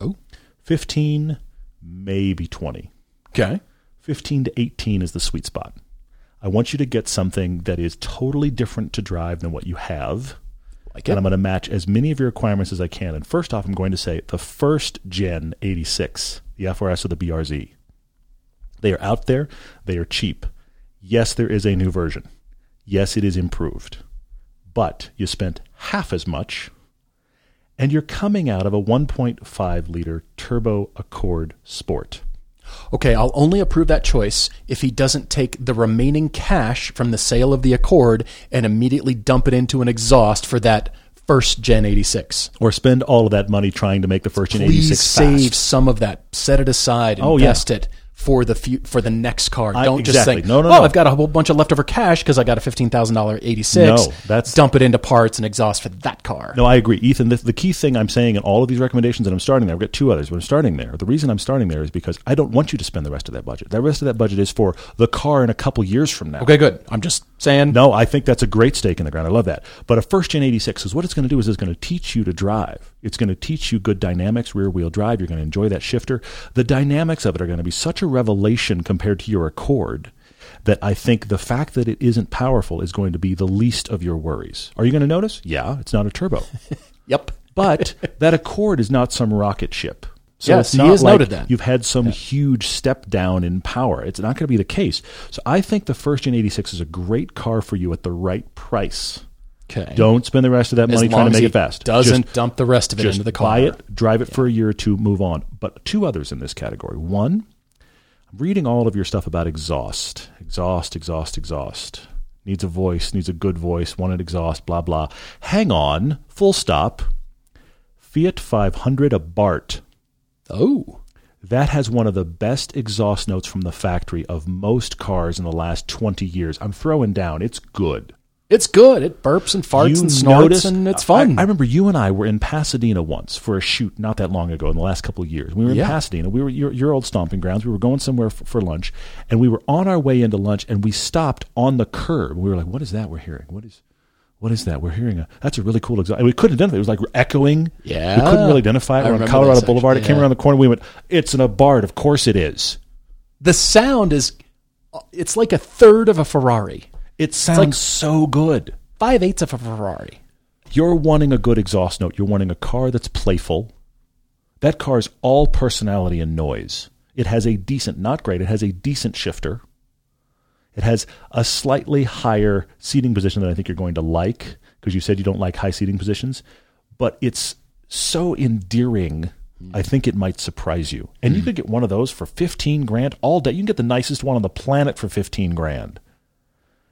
S2: Oh.
S1: 15, maybe 20.
S2: Okay.
S1: 15 to 18 is the sweet spot. I want you to get something that is totally different to drive than what you have. And. I'm going to match as many of your requirements as I can. And first off, I'm going to say the first gen 86, the FRS or the BRZ. They are out there. They are cheap. Yes, there is a new version. Yes, it is improved. But you spent half as much, and you're coming out of a 1.5 liter turbo Accord Sport.
S2: Okay, I'll only approve that choice if he doesn't take the remaining cash from the sale of the Accord and immediately dump it into an exhaust for that first Gen 86.
S1: Or spend all of that money trying to make the first gen
S2: Please
S1: 86
S2: save
S1: fast.
S2: some of that. Set it aside.
S1: Oh, yeah.
S2: Invest it for the fu- for the next car.
S1: I-
S2: Don't just say,
S1: No, no,
S2: oh,
S1: no.
S2: I've got a whole bunch of leftover cash because I got a fifteen thousand dollar eighty six.
S1: No, that's-
S2: dump it into parts and exhaust for that car.
S1: No, I agree, Ethan. The, the key thing I'm saying in all of these recommendations, that I'm starting there. I've got two others, but I'm starting there. The reason I'm starting there is because I don't want you to spend the rest of that budget. The rest of that budget is for the car in a couple years from now.
S2: Okay, good. I'm just saying.
S1: No, I think that's a great stake in the ground. I love that. But a first gen 86 is what it's going to do is it's going to teach you to drive. It's going to teach you good dynamics, rear wheel drive. You're going to enjoy that shifter. The dynamics of it are going to be such a revelation compared to your Accord that I think the fact that it isn't powerful is going to be the least of your worries. Are you going to notice? Yeah, it's not a turbo.
S2: Yep.
S1: But that Accord is not some rocket ship. So
S2: Yes, he has
S1: like
S2: noted that.
S1: You've had some huge step down in power. It's not going to be the case. So I think the first gen 86 is a great car for you at the right price.
S2: Okay.
S1: Don't spend the rest of that
S2: As
S1: money trying to make it fast.
S2: Doesn't
S1: Just,
S2: dump the rest of it into the car.
S1: buy it, drive it for a year or two, move on. But two others in this category. One, I'm reading all of your stuff about exhaust. Exhaust, exhaust, exhaust. Needs a voice, needs a good voice, wanted exhaust, blah, blah. Hang on, full stop. Fiat 500 Abarth.
S2: Oh.
S1: That has one of the best exhaust notes from the factory of most cars in the last 20 years. I'm throwing down. It's good.
S2: It's good. It burps and farts
S1: You
S2: and snorts,
S1: notice-
S2: and it's
S1: I-
S2: fun.
S1: I, remember you and I were in Pasadena once for a shoot not that long ago in the last couple of years. We were in
S2: Yeah.
S1: Pasadena. We were your, your old stomping grounds. We were going somewhere for, for lunch, and we were on our way into lunch, and we stopped on the curb. We were like, "What is that we're hearing? What is?" What is that? We're hearing a. That's a really cool exhaust. We couldn't identify. It It was like echoing.
S2: Yeah.
S1: we couldn't really identify it. We're on Colorado Boulevard. It came around the corner. We went. It's an Abarth. Of course it is.
S2: the sound is, uh, it's like a third of a Ferrari.
S1: It sounds like so good.
S2: Five eighths of a Ferrari.
S1: You're wanting a good exhaust note. You're wanting a car that's playful. That car's all personality and noise. It has a decent, not great, it has a decent shifter. It has a slightly higher seating position that I think you're going to like because you said you don't like high seating positions, but it's so endearing. I think it might surprise you. And you hmm. could get one of those for 15 grand all day. You can get the nicest one on the planet for 15 grand.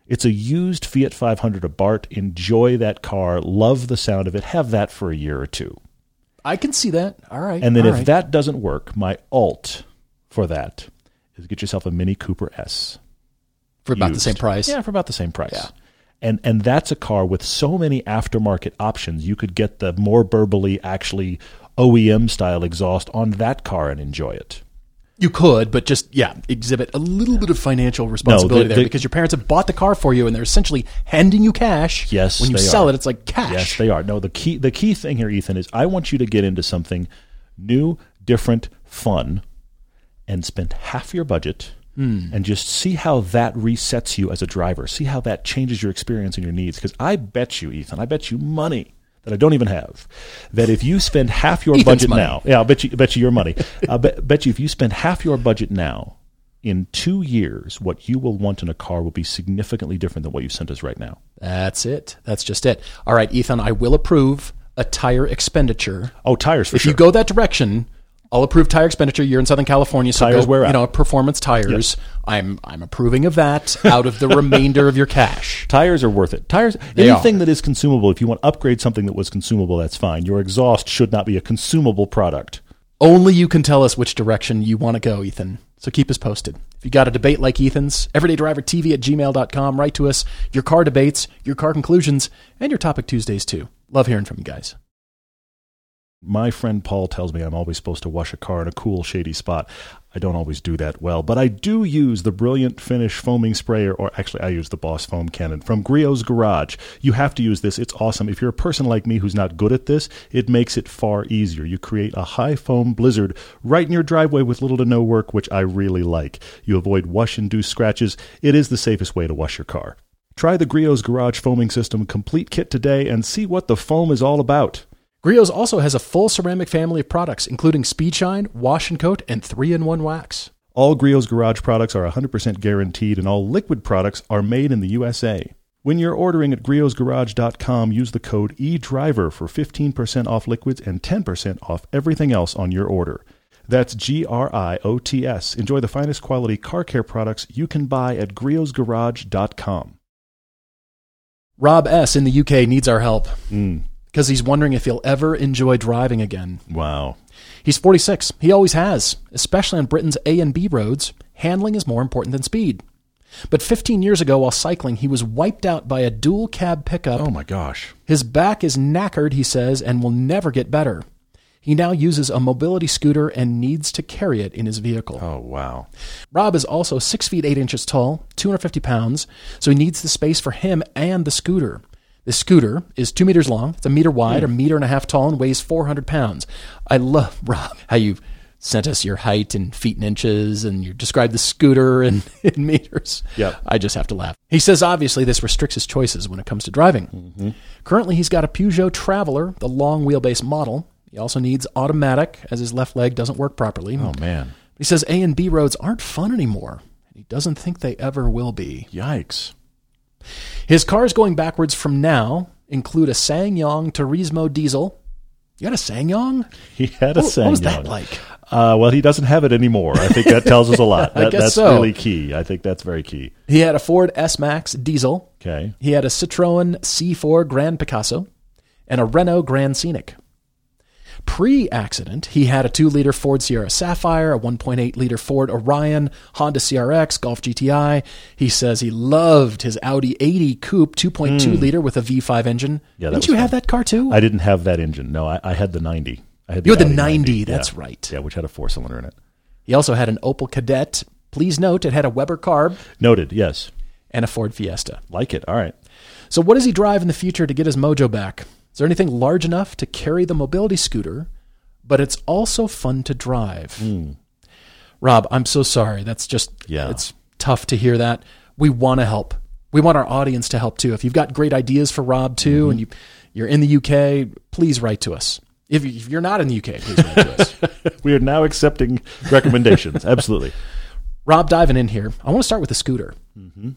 S1: It's a used Fiat 500 Abarth. Enjoy that car. Love the sound of it. Have that for a year or two.
S2: I can see that. All right.
S1: And then
S2: all
S1: if
S2: right.
S1: that doesn't work, my alt for that is get yourself a Mini Cooper S.
S2: for about the same price.
S1: Yeah, for about the same price.
S2: Yeah.
S1: And and that's a car with so many aftermarket options. You could get the more burbly, actually OEM style exhaust on that car and enjoy it.
S2: You could, but just yeah, exhibit a little bit of financial responsibility
S1: the-
S2: there
S1: the-
S2: because your parents have bought the car for you and they're essentially handing you cash.
S1: Yes,
S2: when you
S1: they
S2: sell
S1: are.
S2: it, it's like cash.
S1: Yes, they are. No, the key the key thing here, Ethan, is I want you to get into something new, different, fun, and spend half your budget
S2: Hmm.
S1: and just see how that resets you as a driver. See how that changes your experience and your needs. Because I bet you, Ethan, I bet you money that I don't even have, that if you spend half your
S2: Ethan's
S1: budget
S2: money.
S1: now, yeah, I'll bet you, bet you your money. I bet, bet you if you spend half your budget now, in two years, what you will want in a car will be significantly different than what you sent us right now.
S2: That's it. That's just it. All right, Ethan, I will approve a tire expenditure.
S1: Oh, tires for
S2: if
S1: sure.
S2: you go that direction, I'll approve tire expenditure. You're in Southern California, so
S1: Tires wear
S2: you know performance tires. I'm I'm approving of that out of the remainder of your cash.
S1: Tires are worth it. Tires,
S2: They
S1: anything
S2: are.
S1: that is consumable. If you want to upgrade something that was consumable, that's fine. Your exhaust should not be a consumable product.
S2: Only you can tell us which direction you want to go, Ethan. So keep us posted. If you got a debate like Ethan's, everydaydrivertv at gmail.com, write to us your car debates, your car conclusions, and your topic Tuesdays too. Love hearing from you guys.
S1: My friend Paul tells me I'm always supposed to wash a car in a cool, shady spot. I don't always do that well, but I do use the Brilliant Finish foaming sprayer, or actually, I use the Boss Foam Cannon from Griot's Garage. You have to use this. It's awesome. If you're a person like me who's not good at this, it makes it far easier. You create a high foam blizzard right in your driveway with little to no work, which I really like. You avoid wash induced scratches. It is the safest way to wash your car. Try the Griot's Garage foaming system complete kit today and see what the foam is all about.
S2: Griot's also has a full ceramic family of products, including Speed Shine, Wash and Coat, and 3 in 1 wax.
S1: All Griot's Garage products are 100% guaranteed, and all liquid products are made in the USA. When you're ordering at griotsgarage.com, use the code EDRIVER for 15% off liquids and 10% off everything else on your order. That's G R I O T S. Enjoy the finest quality car care products you can buy at griotsgarage.com.
S2: Rob S. in the UK needs our help
S1: Mm,
S2: because he's wondering if he'll ever enjoy driving again.
S1: wow.
S2: He's 46. He always has, especially on Britain's A and B roads. Handling is more important than speed. But 15 years ago, while cycling, he was wiped out by a dual cab pickup.
S1: Oh my gosh.
S2: His back is knackered, he says, and will never get better. He now uses a mobility scooter and needs to carry it in his vehicle.
S1: Oh wow.
S2: Rob is also 6 feet 8 inches tall, 250 pounds, so he needs the space for him and the scooter. The scooter is two meters long, it's a meter wide, a hmm. meter and a half tall, and weighs 400 pounds. I love, Rob, how you sent us your height in feet and inches, and you described the scooter in, in meters.
S1: Yep.
S2: I just have to laugh. He says obviously this restricts his choices when it comes to driving. Mm-hmm. Currently, he's got a Peugeot Traveler, the long wheelbase model. He also needs automatic, as his left leg doesn't work properly.
S1: Oh man.
S2: He says A and B roads aren't fun anymore. and He doesn't think they ever will be.
S1: Yikes.
S2: His cars going backwards from now include a SsangYong Turismo diesel. You got a SsangYong?
S1: He had a
S2: What, what was that like?
S1: Uh, well, he doesn't have it anymore. I think that tells us a lot.
S2: I
S1: That-
S2: guess
S1: that's
S2: so.
S1: really key. I think that's very key.
S2: He had a Ford S Max diesel.
S1: Okay.
S2: He had a Citroen C4 Grand Picasso and a Renault Grand Scenic. Pre accident, he had a 2 liter Ford Sierra Sapphire, a 1.8 liter Ford Orion, Honda CRX, Golf GTI. He says he loved his Audi 80 Coupe 2.2 hmm. liter with a V5 engine.
S1: Yeah,
S2: didn't you have that car too?
S1: I didn't have that engine. No, I, I had the 90. I had the
S2: You had the
S1: Audi
S2: 90, that's
S1: yeah.
S2: right.
S1: Yeah, which had a four cylinder in it.
S2: He also had an Opel Kadett. Please note it had a Weber carb
S1: Noted. Yes.
S2: and a Ford Fiesta.
S1: Like it. All right.
S2: So, what does he drive in the future to get his mojo back? Is there anything large enough to carry the mobility scooter, but it's also fun to drive? Hmm. Rob, I'm so sorry. That's just,
S1: Yeah.
S2: it's tough to hear that. We want to help. We want our audience to help too. If you've got great ideas for Rob too, mm-hmm. and you, you're in the UK, please write to us. If, if you're not in the UK, please write to us.
S1: We are now accepting recommendations. Absolutely.
S2: Rob, diving in here, I want to start with the scooter. Mm-hmm.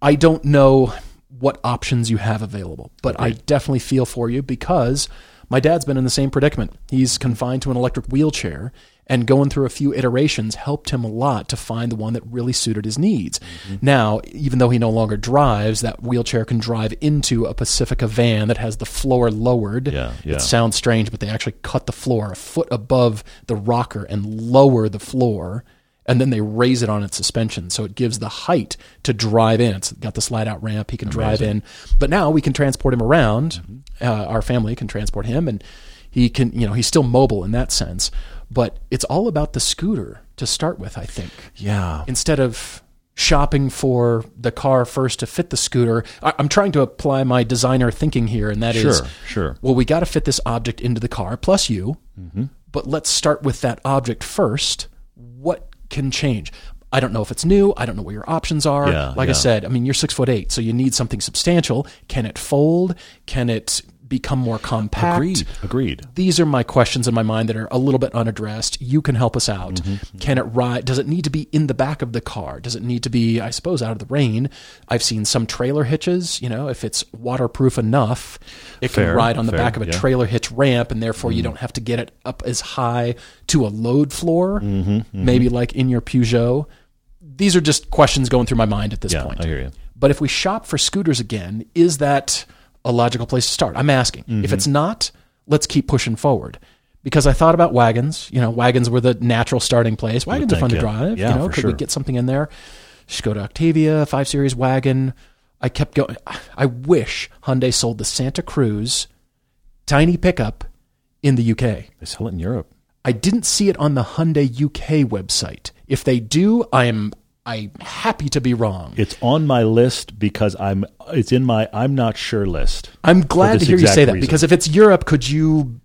S2: I don't know what options you have available, but I definitely feel for you because my dad's been in the same predicament. He's confined to an electric wheelchair, and going through a few iterations helped him a lot to find the one that really suited his needs. Mm-hmm. Now, even though he no longer drives, that wheelchair can drive into a Pacifica van that has the floor lowered.
S1: Yeah, yeah.
S2: It sounds strange, but they actually cut the floor a foot above the rocker and lower the floor and then they raise it on its suspension so it gives the height to drive in. It's got the slide out ramp. He can drive in. But now we can transport him around. Uh, our family can transport him, and he can, you know, he's still mobile in that sense. But it's all about the scooter to start with, I think.
S1: Yeah.
S2: Instead of shopping for the car first to fit the scooter, I, I'm trying to apply my designer thinking here, and that is,
S1: Sure, sure.
S2: well, we got to fit this object into the car, plus you.
S1: Mm-hmm.
S2: But let's start with that object first. What can change? I don't know if it's new. I don't know what your options are.
S1: Yeah,
S2: like I said, I mean, you're six foot eight, so you need something substantial. Can it fold? Can it become more compact?
S1: Agreed. Agreed.
S2: These are my questions in my mind that are a little bit unaddressed. You can help us out.
S1: Mm-hmm,
S2: Can it ride? Does it need to be in the back of the car? Does it need to be, I suppose, out of the rain? I've seen some trailer hitches. You know, if it's waterproof enough, it
S1: Fair,
S2: can ride on the
S1: fair,
S2: back of a
S1: yeah.
S2: Trailer hitch ramp, and therefore you don't have to get it up as high to a load floor.
S1: Mm-hmm,
S2: Maybe like in your Peugeot. These are just questions going through my mind at this
S1: Yeah,
S2: point.
S1: I hear you.
S2: But if we shop for scooters again, is that a logical place to start? I'm asking. If
S1: Mm-hmm.
S2: it's not, let's keep pushing forward. Because I thought about wagons. You know, wagons were the natural starting place. Wagons are fun to drive.
S1: Yeah,
S2: you know, could we get something in there? Skoda Octavia, 5 Series wagon. I kept going. I wish Hyundai sold the Santa Cruz tiny pickup in the UK.
S1: They sell it in Europe.
S2: I didn't see it on the Hyundai UK website. If they do, I am I'm happy to be wrong.
S1: It's on my list because I'm. It's in my I'm not sure list.
S2: I'm glad to hear you say that
S1: reason.
S2: because if it's Europe, could you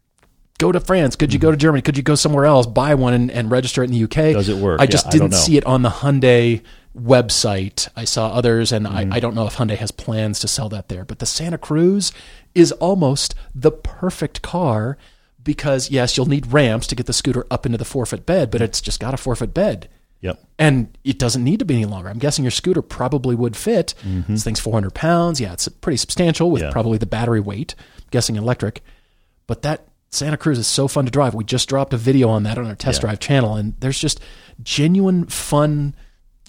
S2: go to France? Could you go to Germany? Could you go somewhere else, buy one, and, and register it in the UK?
S1: Does it work?
S2: I just
S1: I don't
S2: didn't
S1: know.
S2: see it on the Hyundai website. I saw others, and
S1: Mm-hmm.
S2: I, I don't know if Hyundai has plans to sell that there. But the Santa Cruz is almost the perfect car because, yes, you'll need ramps to get the scooter up into the four foot bed, but it's just got a four foot bed.
S1: Yep.
S2: And it doesn't need to be any longer. I'm guessing your scooter probably would fit. This thing's 400 pounds. Yeah, it's pretty substantial with
S1: Mm-hmm. Yeah.
S2: probably the battery weight. I'm guessing electric. But that Santa Cruz is so fun to drive. We just dropped a video on that on our test
S1: Yeah.
S2: drive channel, and there's just genuine, fun,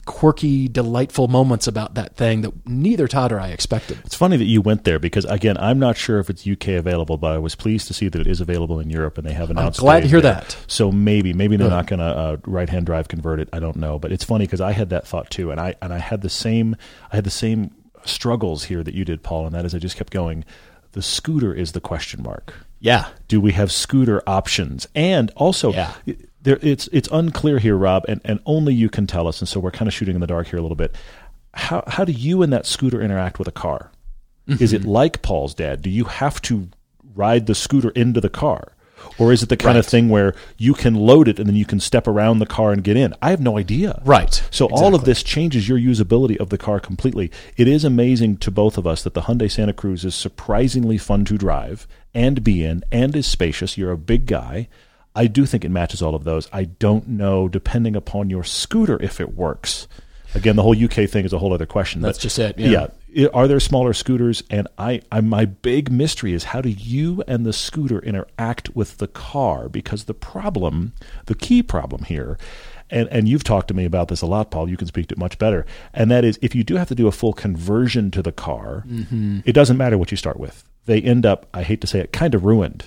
S2: quirky, delightful moments about that thing that neither Todd or I expected.
S1: It's funny that you went there because again, I'm not sure if it's UK available, but I was pleased to see that it is available in Europe, and they have announced.
S2: I'm glad to hear
S1: there.
S2: that.
S1: So maybe, maybe they're not going to uh, right-hand drive convert it. I don't know, but it's funny because I had that thought too, and I and I had the same, I had the same struggles here that you did, Paul, and that is I just kept going. The scooter is the question mark.
S2: Yeah.
S1: Do we have scooter options? And also,
S2: Yeah.
S1: There, it's it's unclear here, Rob, and, and only you can tell us. And so we're kind of shooting in the dark here a little bit. How how do you and that scooter interact with a car? Mm-hmm. Is it like Paul's dad? Do you have to ride the scooter into the car? Or is it the kind of thing where you can load it and then you can step around the car and get in? I have no idea.
S2: Right.
S1: So all of this changes your usability of the car completely. It is amazing to both of us that the Hyundai Santa Cruz is surprisingly fun to drive and be in and is spacious. You're a big guy. I do think it matches all of those. I don't know, depending upon your scooter, if it works. Again, the whole UK thing is a whole other question.
S2: That's just it, yeah.
S1: I- Are there smaller scooters? And I, I, my big mystery is how do you and the scooter interact with the car? Because the problem, the key problem here, and, and you've talked to me about this a lot, Paul. You can speak to it much better. And that is, if you do have to do a full conversion to the car,
S2: Mm-hmm.
S1: it doesn't matter what you start with. They end up, I hate to say it, kind of ruined.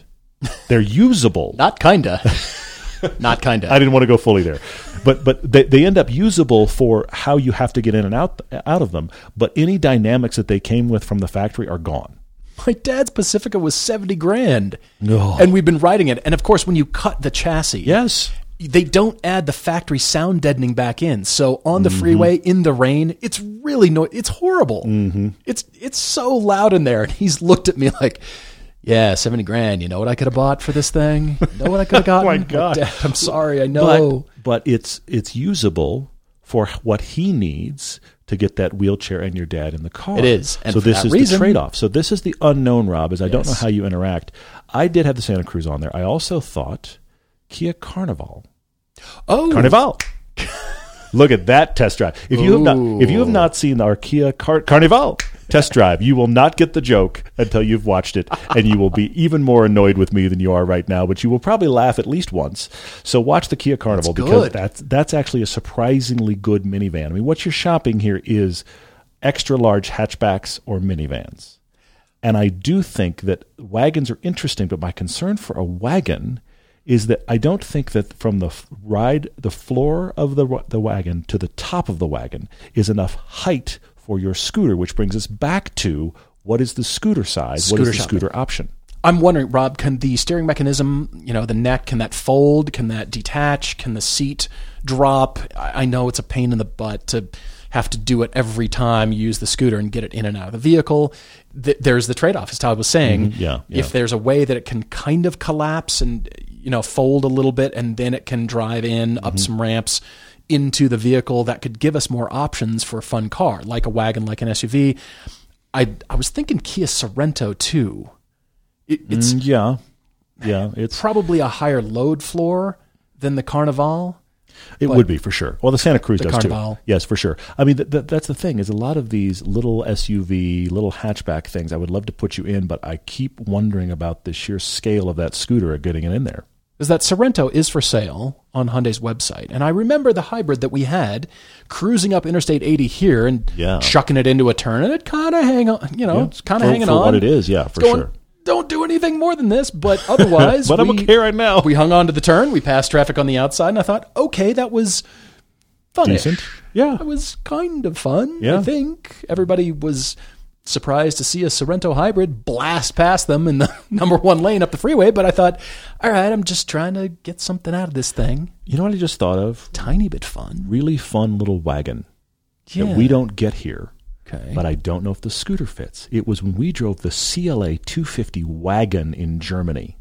S1: They're usable.
S2: Not kinda. Not kinda.
S1: I didn't want to go fully there, but but they, they end up usable for how you have to get in and out out of them. But any dynamics that they came with from the factory are gone.
S2: My dad's Pacifica was 70 grand.
S1: No.
S2: And we've been riding it. And of course, when you cut the chassis,
S1: Yes,
S2: they don't add the factory sound deadening back in. So on the
S1: Mm-hmm.
S2: freeway in the rain, it's really no, it's horrible. Mm-hmm. It's it's so loud in there. And he's looked at me like, "Yeah, seventy grand. You know what I could have bought for this thing? You know what I could have gotten?
S1: my God.
S2: Dad, I'm sorry. I know.
S1: but but it's it's usable for what he needs to get that wheelchair and your dad in the car.
S2: It is. And
S1: so
S2: for
S1: this
S2: that
S1: is
S2: reason-
S1: the trade off. So this is the unknown, Rob. Is I don't know how you interact. I did have the Santa Cruz on there. I also thought Kia Carnival.
S2: oh,
S1: Carnival. Look at that test drive. If you have not, if you have not seen our Kia Car- Carnival test drive, you will not get the joke until you've watched it, and you will be even more annoyed with me than you are right now. But you will probably laugh at least once. So watch the Kia Carnival
S2: That's
S1: because that's that's actually a surprisingly good minivan. I mean, what you're shopping here is extra large hatchbacks or minivans. And I do think that wagons are interesting, but my concern for a wagon is that I don't think that from the ride, the floor of the the wagon to the top of the wagon is enough height for your scooter, which brings us back to what is the scooter size? what
S2: Scooter
S1: is the
S2: shopping.
S1: scooter option?
S2: I'm wondering, Rob, can the steering mechanism, you know, the neck, can that fold? Can that detach? Can the seat drop? I I know it's a pain in the butt to have to do it every time you use the scooter and get it in and out of the vehicle. There's the trade off, as Todd was saying.
S1: Mm-hmm. yeah, yeah.
S2: If there's a way that it can kind of collapse and, you know, fold a little bit and then it can drive in
S1: Mm-hmm.
S2: up some ramps into the vehicle, that could give us more options for a fun car, like a wagon, like an SUV. I, I was thinking Kia Sorento too It, it's
S1: Mm, yeah, yeah. It's
S2: probably a higher load floor than the Carnival.
S1: It would be for sure. Well, the Santa Cruz
S2: The
S1: does
S2: Carnival.
S1: too. Yes, for sure. I mean, th- th- that's the thing is a lot of these little SUV, little hatchback things. I would love to put you in, but I keep wondering about the sheer scale of that scooter of getting it in there.
S2: Is that Sorento is for sale on Hyundai's website. And I remember the hybrid that we had cruising up Interstate 80 here and
S1: Yeah.
S2: chucking it into a turn, and it kind of hang on, you know,
S1: Yeah,
S2: it's kind of hanging
S1: for
S2: on.
S1: what it is. Yeah, for
S2: Going,
S1: sure.
S2: Don't do anything more than this, but otherwise,
S1: But I'm
S2: we,
S1: okay right now.
S2: we hung on to the turn. We passed traffic on the outside, and I thought, okay, that was fun.
S1: Decent. Yeah.
S2: That was kind of fun.
S1: Yeah.
S2: I think everybody was surprised to see a Sorento hybrid blast past them in the number one lane up the freeway. But I thought, all right, I'm just trying to get something out of this thing.
S1: You know what I just thought of?
S2: Tiny bit fun.
S1: Really fun little wagon
S2: Yeah.
S1: that we don't get here.
S2: Okay.
S1: But I don't know if the scooter fits. It was when we drove the CLA 250 wagon in Germany.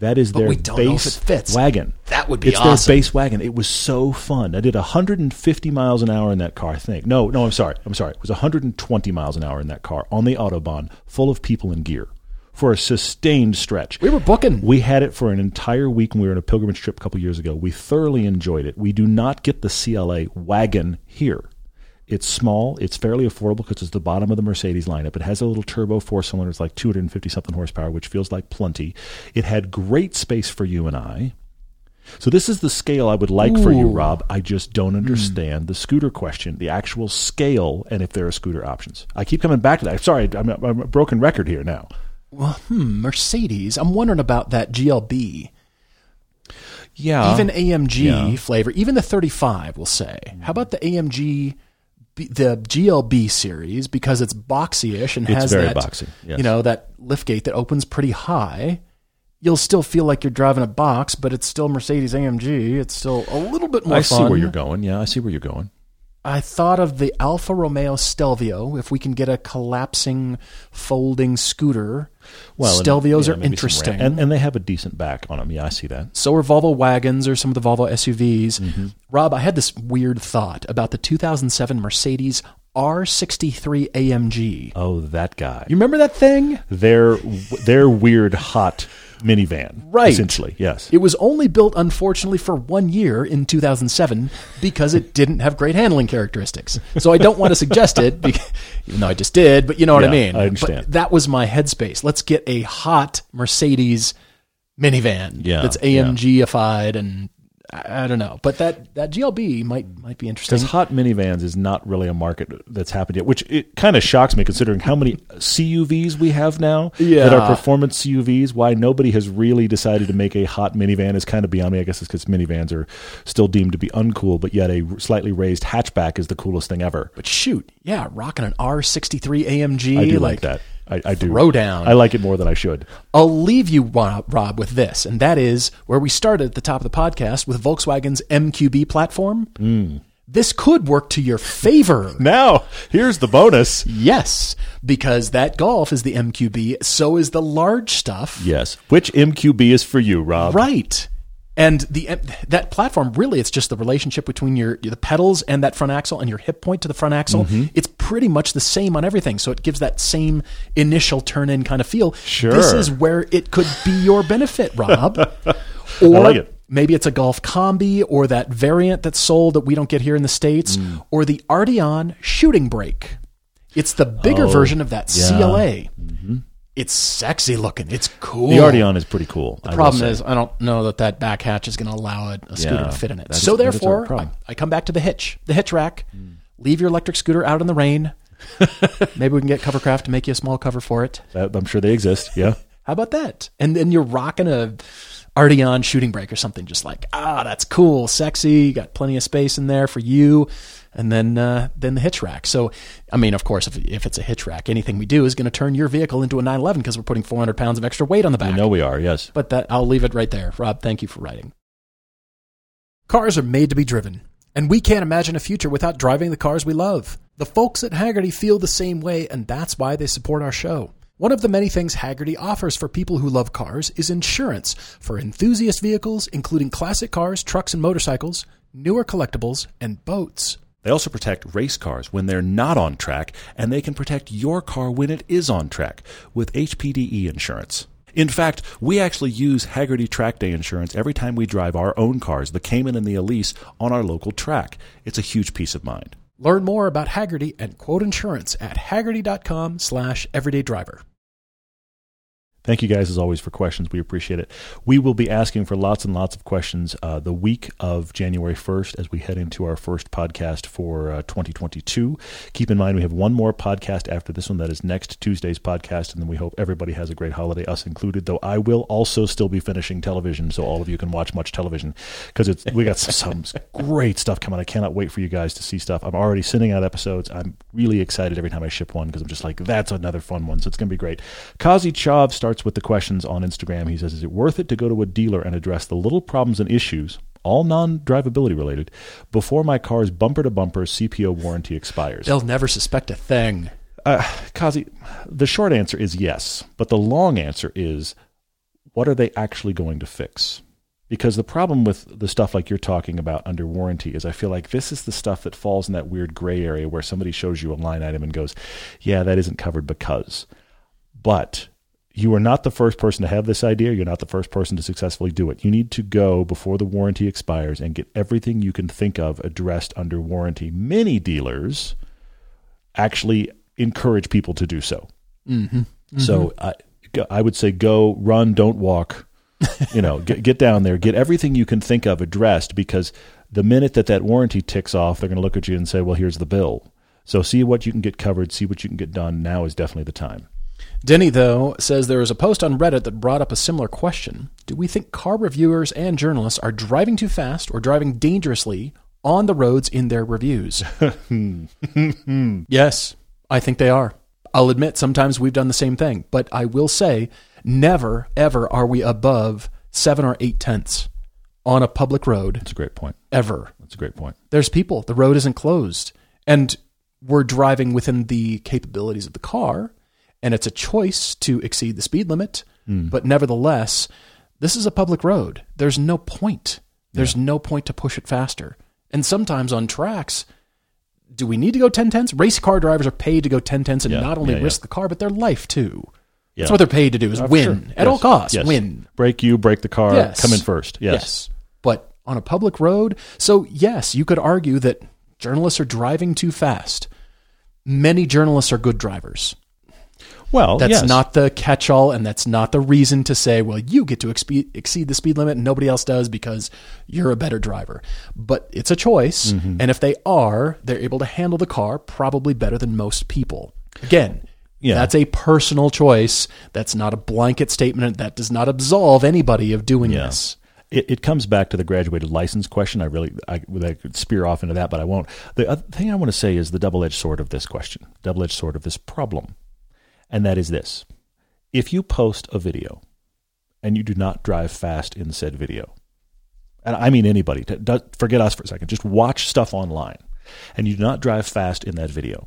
S1: That is
S2: But
S1: their
S2: we don't know if
S1: base wagon.
S2: That would be
S1: it's
S2: awesome.
S1: their base wagon. It was so fun. I did 150 miles an hour in that car. I think no, no, I'm sorry, I'm sorry. It was 120 miles an hour in that car on the autobahn, full of people in gear, for a sustained stretch.
S2: we were booking.
S1: We had it for an entire week when we were on a pilgrimage trip a couple years ago. We thoroughly enjoyed it. We do not get the CLA wagon here. It's small. It's fairly affordable because it's the bottom of the Mercedes lineup. It has a little turbo four cylinder. It's like 250 something horsepower, which feels like plenty. It had great space for you and I. So this is the scale I would like for you, Rob. I just don't understand the scooter question, the actual scale, and if there are scooter options. I keep coming back to that. Sorry, I'm, I'm a broken record here now.
S2: Well, hmm, Mercedes. I'm wondering about that GLB.
S1: Yeah,
S2: even AMG
S1: yeah.
S2: flavor, even the 35, we'll say. How about the AMG, the GLB series, because it's boxy-ish and
S1: It's
S2: has
S1: very
S2: that,
S1: boxy, yes.
S2: you know, that liftgate that opens pretty high. You'll still feel like you're driving a box, but it's still Mercedes AMG. It's still a little bit more
S1: I
S2: fun.
S1: see where you're going. Yeah, I see where you're going.
S2: I thought of the Alfa Romeo Stelvio. If we can get a collapsing, folding scooter,
S1: Well, and,
S2: Stelvios
S1: yeah,
S2: are interesting.
S1: and, and they have a decent back on them. Yeah, I see that.
S2: so are Volvo wagons or some of the Volvo SUVs.
S1: Mm-hmm.
S2: Rob, I had this weird thought about the 2007 Mercedes R63 AMG.
S1: Oh, that guy.
S2: You remember that thing?
S1: Their their weird hot minivan,
S2: Right.
S1: Essentially, yes.
S2: It was only built, unfortunately, for one year in 2007 because it didn't have great handling characteristics. So I don't want to suggest it, bec- even though I just did, but you know what I mean.
S1: I understand.
S2: But that was my headspace. Let's get a hot Mercedes minivan
S1: Yeah,
S2: that's AMG-ified and I, I don't know. But that, that GLB might might be interesting.
S1: Because hot minivans is not really a market that's happened yet, which it kind of shocks me considering how many CUVs we have now
S2: yeah.
S1: that are performance CUVs. Why nobody has really decided to make a hot minivan is kind of beyond me. I guess it's because minivans are still deemed to be uncool, but yet a slightly raised hatchback is the coolest thing ever.
S2: But shoot, yeah, rocking an R63 AMG.
S1: I do like, that. I, I do.
S2: throw down.
S1: I like it more than I should.
S2: I'll leave you, Rob, with this, and that is where we started at the top of the podcast with Volkswagen's MQB platform. This could work to your favor.
S1: Now, here's the bonus.
S2: yes, because that Golf is the MQB, so is the large stuff.
S1: Yes. Which MQB is for you, Rob?
S2: Right. And the that platform really it's just the relationship between your the pedals and that front axle and your hip point to the front axle.
S1: Mm-hmm.
S2: It's pretty much the same on everything, so it gives that same initial turn in kind of feel.
S1: Sure.
S2: This is where it could be your benefit, Rob. or
S1: like it.
S2: maybe it's a Golf Combi or that variant that's sold that we don't get here in the states
S1: Mm.
S2: or the Arteon shooting brake. It's the bigger
S1: Oh,
S2: version of that
S1: yeah.
S2: CLA. It's sexy looking. It's cool.
S1: The Arteon is pretty cool.
S2: The problem is, I don't know that that back hatch is going to allow a, a scooter
S1: Yeah,
S2: to fit in it. so
S1: is
S2: therefore, I. I come back to the hitch, the hitch rack. Leave your electric scooter out in the rain. Maybe we can get Covercraft to make you a small cover for it.
S1: I'm sure they exist. Yeah.
S2: How about that? And then you're rocking a Arteon shooting brake or something, just like ah, that's cool, sexy. You got plenty of space in there for you. And then, uh, then the hitch rack. So, I mean, of course, if, if it's a hitch rack, anything we do is going to turn your vehicle into a 911 because we're putting 400 pounds of extra weight on the back.
S1: I know we are, yes.
S2: But that I'll leave it right there. Rob, thank you for writing. Cars are made to be driven, and we can't imagine a future without driving the cars we love. The folks at Hagerty feel the same way, and that's why they support our show. One of the many things Hagerty offers for people who love cars is insurance for enthusiast vehicles, including classic cars, trucks, and motorcycles, newer collectibles, and boats.
S1: They also protect race cars when they're not on track, and they can protect your car when it is on track with HPDE insurance. In fact, we actually use Hagerty Track Day insurance every time we drive our own cars, the Cayman and the Elise, on our local track. It's a huge peace of mind.
S2: Learn more about Hagerty and quote insurance at hagerty.com slash everydaydriver.
S1: Thank you guys as always for questions. We appreciate it. We will be asking for lots and lots of questions uh, the week of January 1st as we head into our first podcast for uh, 2022. Keep in mind we have one more podcast after this one that is next Tuesday's podcast, and then we hope everybody has a great holiday, us included. Though I will also still be finishing television, so all of you can watch much television because it's we got some, some great stuff coming. I cannot wait for you guys to see stuff. I'm already sending out episodes. I'm really excited every time I ship one because I'm just like that's another fun one. So it's going to be great. Kazi Chav starts with the questions on Instagram. He says, Is it worth it to go to a dealer and address the little problems and issues, all non drivability related, before my car's bumper to bumper CPO warranty expires?
S2: They'll never suspect a thing.
S1: Uh, Kazi, the short answer is yes, but the long answer is what are they actually going to fix? Because the problem with the stuff like you're talking about under warranty is I feel like this is the stuff that falls in that weird gray area where somebody shows you a line item and goes, yeah, that isn't covered because. But you are not the first person to have this idea. You're not the first person to successfully do it. You need to go before the warranty expires and get everything you can think of addressed under warranty. Many dealers actually encourage people to do so.
S2: Mm-hmm. Mm-hmm.
S1: So I, I would say go, run, don't walk. you know, get, get down there, get everything you can think of addressed because the minute that that warranty ticks off, they're going to look at you and say, well, here's the bill. So see what you can get covered, see what you can get done. Now is definitely the time.
S2: Denny, though, says there is a post on Reddit that brought up a similar question. Do we think car reviewers and journalists are driving too fast or driving dangerously on the roads in their reviews? yes, I think they are. I'll admit sometimes we've done the same thing, but I will say never, ever are we above seven or eight tenths on a public road.
S1: That's a great point.
S2: Ever.
S1: That's a great point.
S2: There's people, the road isn't closed. And we're driving within the capabilities of the car and it's a choice to exceed the speed limit. Mm. But nevertheless, this is a public road. There's no point. There's yeah. no point to push it faster. And sometimes on tracks, do we need to go 10 tenths? Race car drivers are paid to go 10 tenths and yeah. not only yeah, risk the car, but their life too. That's what they're paid to do is uh, win sure. at
S1: yes.
S2: all costs.
S1: Yes.
S2: Win.
S1: Break you, break the car,
S2: yes.
S1: come in first. Yes.
S2: yes. But on a public road, so yes, you could argue that journalists are driving too fast. Many journalists are good drivers.
S1: Well,
S2: that's
S1: yes.
S2: not the catch-all, and that's not the reason to say, well, you get to expe- exceed the speed limit and nobody else does because you're a better driver. But it's a choice, mm-hmm. and if they are, they're able to handle the car probably better than most people. Again, yeah. that's a personal choice. That's not a blanket statement. That does not absolve anybody of doing yeah. this.
S1: It, it, comes back to the graduated license question. I really I, I could spear off into that, but I won't. The other thing I want to say is the double edged sword of this question, double edged sword of this problem and that is this if you post a video and you do not drive fast in said video, and I mean anybody, forget us for a second, just watch stuff online, and you do not drive fast in that video,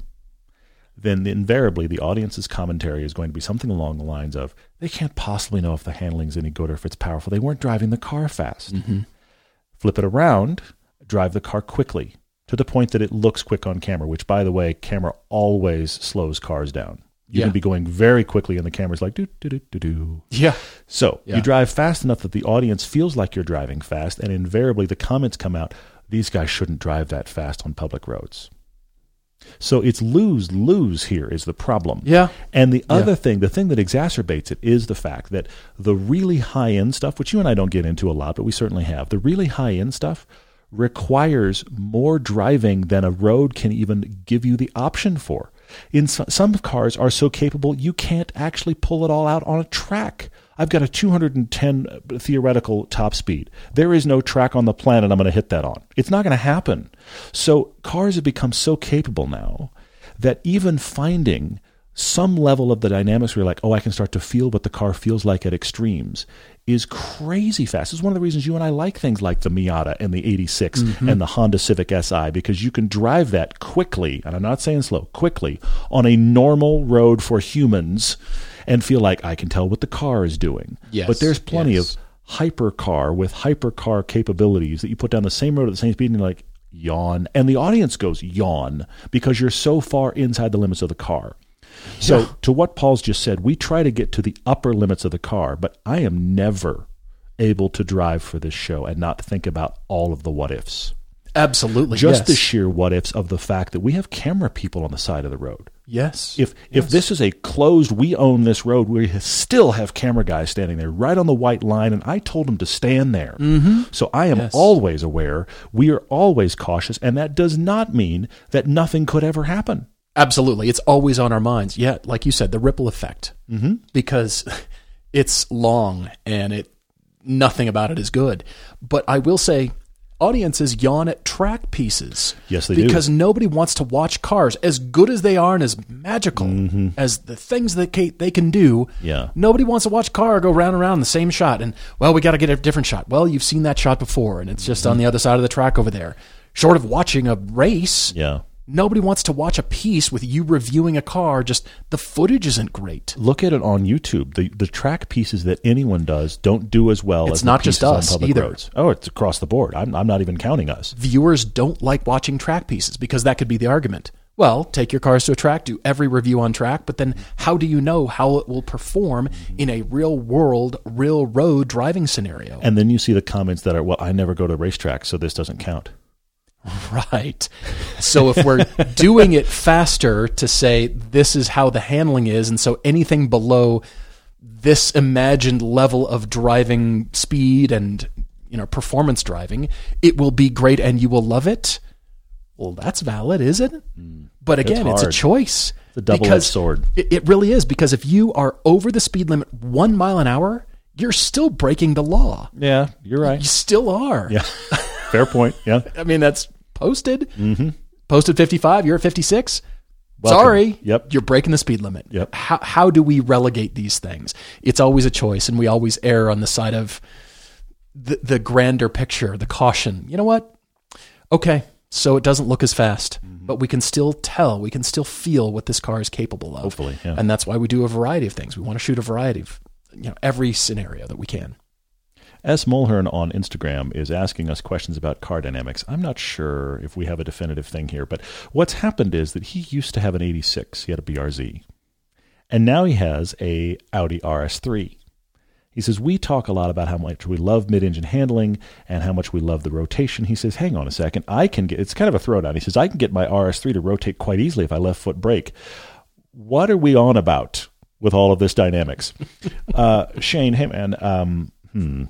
S1: then invariably the audience's commentary is going to be something along the lines of they can't possibly know if the handling's any good or if it's powerful. They weren't driving the car fast.
S2: Mm-hmm.
S1: Flip it around, drive the car quickly to the point that it looks quick on camera, which, by the way, camera always slows cars down. You yeah. can be going very quickly, and the camera's like do do do do do.
S2: Yeah.
S1: So yeah. you drive fast enough that the audience feels like you're driving fast, and invariably the comments come out: these guys shouldn't drive that fast on public roads. So it's lose lose here is the problem.
S2: Yeah.
S1: And the
S2: yeah.
S1: other thing, the thing that exacerbates it is the fact that the really high end stuff, which you and I don't get into a lot, but we certainly have, the really high end stuff requires more driving than a road can even give you the option for. In some, some cars are so capable you can't actually pull it all out on a track. I've got a 210 uh, theoretical top speed. There is no track on the planet I'm going to hit that on. It's not going to happen. So cars have become so capable now that even finding some level of the dynamics where you're like, oh, I can start to feel what the car feels like at extremes is crazy fast. It's one of the reasons you and I like things like the Miata and the 86 mm-hmm. and the Honda Civic Si because you can drive that quickly, and I'm not saying slow, quickly on a normal road for humans and feel like I can tell what the car is doing.
S2: Yes,
S1: but there's plenty
S2: yes.
S1: of hypercar with hypercar capabilities that you put down the same road at the same speed and you're like, yawn, and the audience goes yawn because you're so far inside the limits of the car. So,
S2: Yeah.
S1: to what Paul's just said, we try to get to the upper limits of the car, but I am never able to drive for this show and not think about all of the what ifs.
S2: Absolutely.
S1: Just
S2: yes.
S1: the sheer what ifs of the fact that we have camera people on the side of the road.
S2: Yes.
S1: If if this is a closed, we own this road, we still have camera guys standing there right on the white line, and I told them to stand there. Mm-hmm. So I am
S2: Yes.
S1: always aware. We are always cautious, and that does not mean that nothing could ever happen.
S2: Absolutely. It's always on our minds. Yeah, like you said, the ripple effect. Mm-hmm. Because it's long and it nothing about it is good. But I will say audiences yawn at track pieces.
S1: Yes, they do.
S2: because nobody wants to watch cars as good as they are and as magical as the things that ca- they can do.
S1: Mm-hmm. Yeah.
S2: Nobody wants to watch a car go round and round in the same shot. And, well, we got to get a different shot. Well, you've seen that shot before, and it's just on the other side of the track over there. Short of watching a race,
S1: Yeah.
S2: Nobody wants to watch a piece with you reviewing a car. Just the footage isn't great.
S1: Look at it on YouTube. The the track pieces that anyone does don't do as well
S2: It's
S1: as
S2: not just us either.
S1: roads. Oh, it's across the board. I'm I'm not even counting us.
S2: Viewers don't like watching track pieces because that could be the argument. Well, take your cars to a track, do every review on track, but then how do you know how it will perform in a real world, real road driving scenario?
S1: And then you see the comments that are, well, I never go to racetracks, so this doesn't count.
S2: Right. So if we're doing it faster to say this is how the handling is, and so anything below this imagined level of driving speed and you know performance driving, it will be great and you will love it. Well, that's valid, is it? Mm. But again, it's, a choice.
S1: It's a double-edged sword.
S2: It, it really is because if you are over the speed limit one mile an hour, you're still breaking the law.
S1: Yeah, you're right.
S2: You still are.
S1: Yeah, fair point. Yeah,
S2: I mean, that's posted. Mm-hmm. Posted 55, you're at 56.
S1: Welcome.
S2: Sorry.
S1: Yep.
S2: You're breaking the speed limit.
S1: Yep.
S2: How, how do we relegate these things? It's always a choice, and we always err on the side of the, the grander picture, the caution. You know what? Okay, so it doesn't look as fast,
S1: Mm-hmm.
S2: but we can still tell, we can still feel what this car is capable of.
S1: Hopefully, yeah.
S2: And that's why we do a variety of things. We want to shoot a variety of, you know, every scenario that we can.
S1: S. Mulhern on Instagram is asking us questions about car dynamics. I'm not sure if we have a definitive thing here, but what's happened is that he used to have an 86. He had a BRZ. And now he has a Audi RS3. He says, We talk a lot about how much we love mid engine handling and how much we love the rotation. He says, Hang on a second. I can get, it's kind of a throwdown. He says, I can get my RS3 to rotate quite easily if I left foot brake. What are we on about with all of this dynamics? uh, Shane, hey man, um, hmm,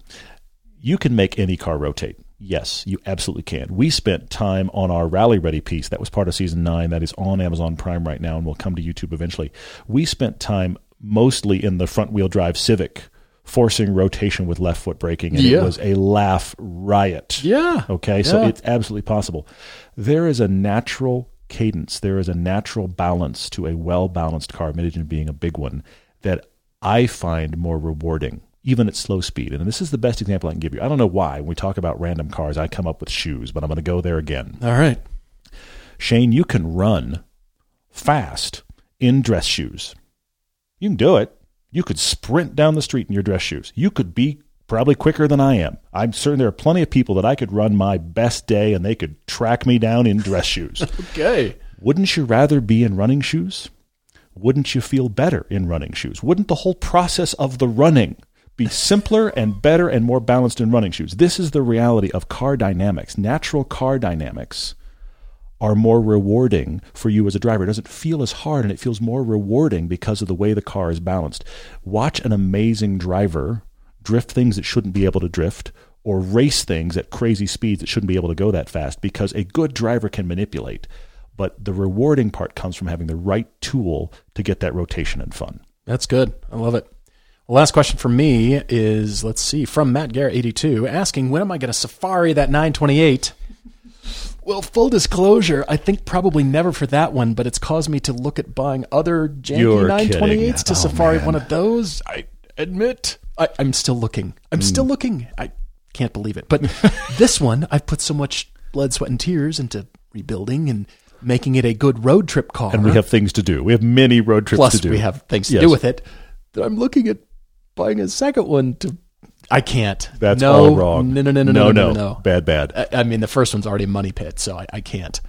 S1: you can make any car rotate. Yes, you absolutely can. We spent time on our Rally Ready piece that was part of season nine, that is on Amazon Prime right now and will come to YouTube eventually. We spent time mostly in the front wheel drive Civic forcing rotation with left foot braking, and
S2: Yeah.
S1: it was a laugh riot.
S2: Yeah.
S1: Okay, so it's absolutely possible. There is a natural cadence, there is a natural balance to a well balanced car, mid engine being a big one, that I find more rewarding, even at slow speed. And this is the best example I can give you. I don't know why. When we talk about random cars, I come up with shoes, but I'm going to go there again.
S2: All right.
S1: Shane, you can run fast in dress shoes. You can do it. You could sprint down the street in your dress shoes. You could be probably quicker than I am. I'm certain there are plenty of people that I could run my best day and they could track me down in dress shoes.
S2: Okay.
S1: Wouldn't you rather be in running shoes? Wouldn't you feel better in running shoes? Wouldn't the whole process of the running be simpler and better and more balanced in running shoes? This is the reality of car dynamics. Natural car dynamics are more rewarding for you as a driver. It doesn't feel as hard and it feels more rewarding because of the way the car is balanced. Watch an amazing driver drift things that shouldn't be able to drift or race things at crazy speeds that shouldn't be able to go that fast because a good driver can manipulate. But the rewarding part comes from having the right tool to get that rotation and fun.
S2: That's good. I love it. Last question for me is let's see, from Matt Garrett 82 asking, when am I going to safari that 928? Well, full disclosure, I think probably never for that one, but it's caused me to look at buying other janky
S1: You're
S2: 928s
S1: kidding.
S2: to
S1: Oh,
S2: safari
S1: man.
S2: one of those. I admit, I, I'm still looking. I'm
S1: Hmm.
S2: still looking. I can't believe it. But this one, I've put so much blood, sweat, and tears into rebuilding and making it a good road trip car.
S1: And we have things to do. We have many road trips
S2: Plus,
S1: to do.
S2: we have things to
S1: Yes.
S2: do with it. That I'm looking at buying a second one to I can't.
S1: That's
S2: no,
S1: all wrong.
S2: No, no, no, no,
S1: no,
S2: no, no, no.
S1: Bad, bad.
S2: I, I mean, the first one's already a money pit, so I, I can't.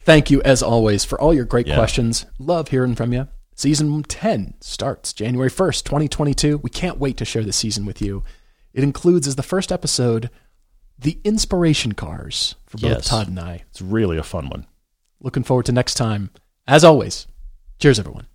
S2: Thank you, as always, for all your great
S1: Yeah.
S2: questions. Love hearing from you. Season 10 starts January 1st, 2022. We can't wait to share this season with you. It includes, as the first episode, the inspiration cars for both
S1: Yes.
S2: Todd and I.
S1: It's really a fun one.
S2: Looking forward to next time. As always, cheers, everyone.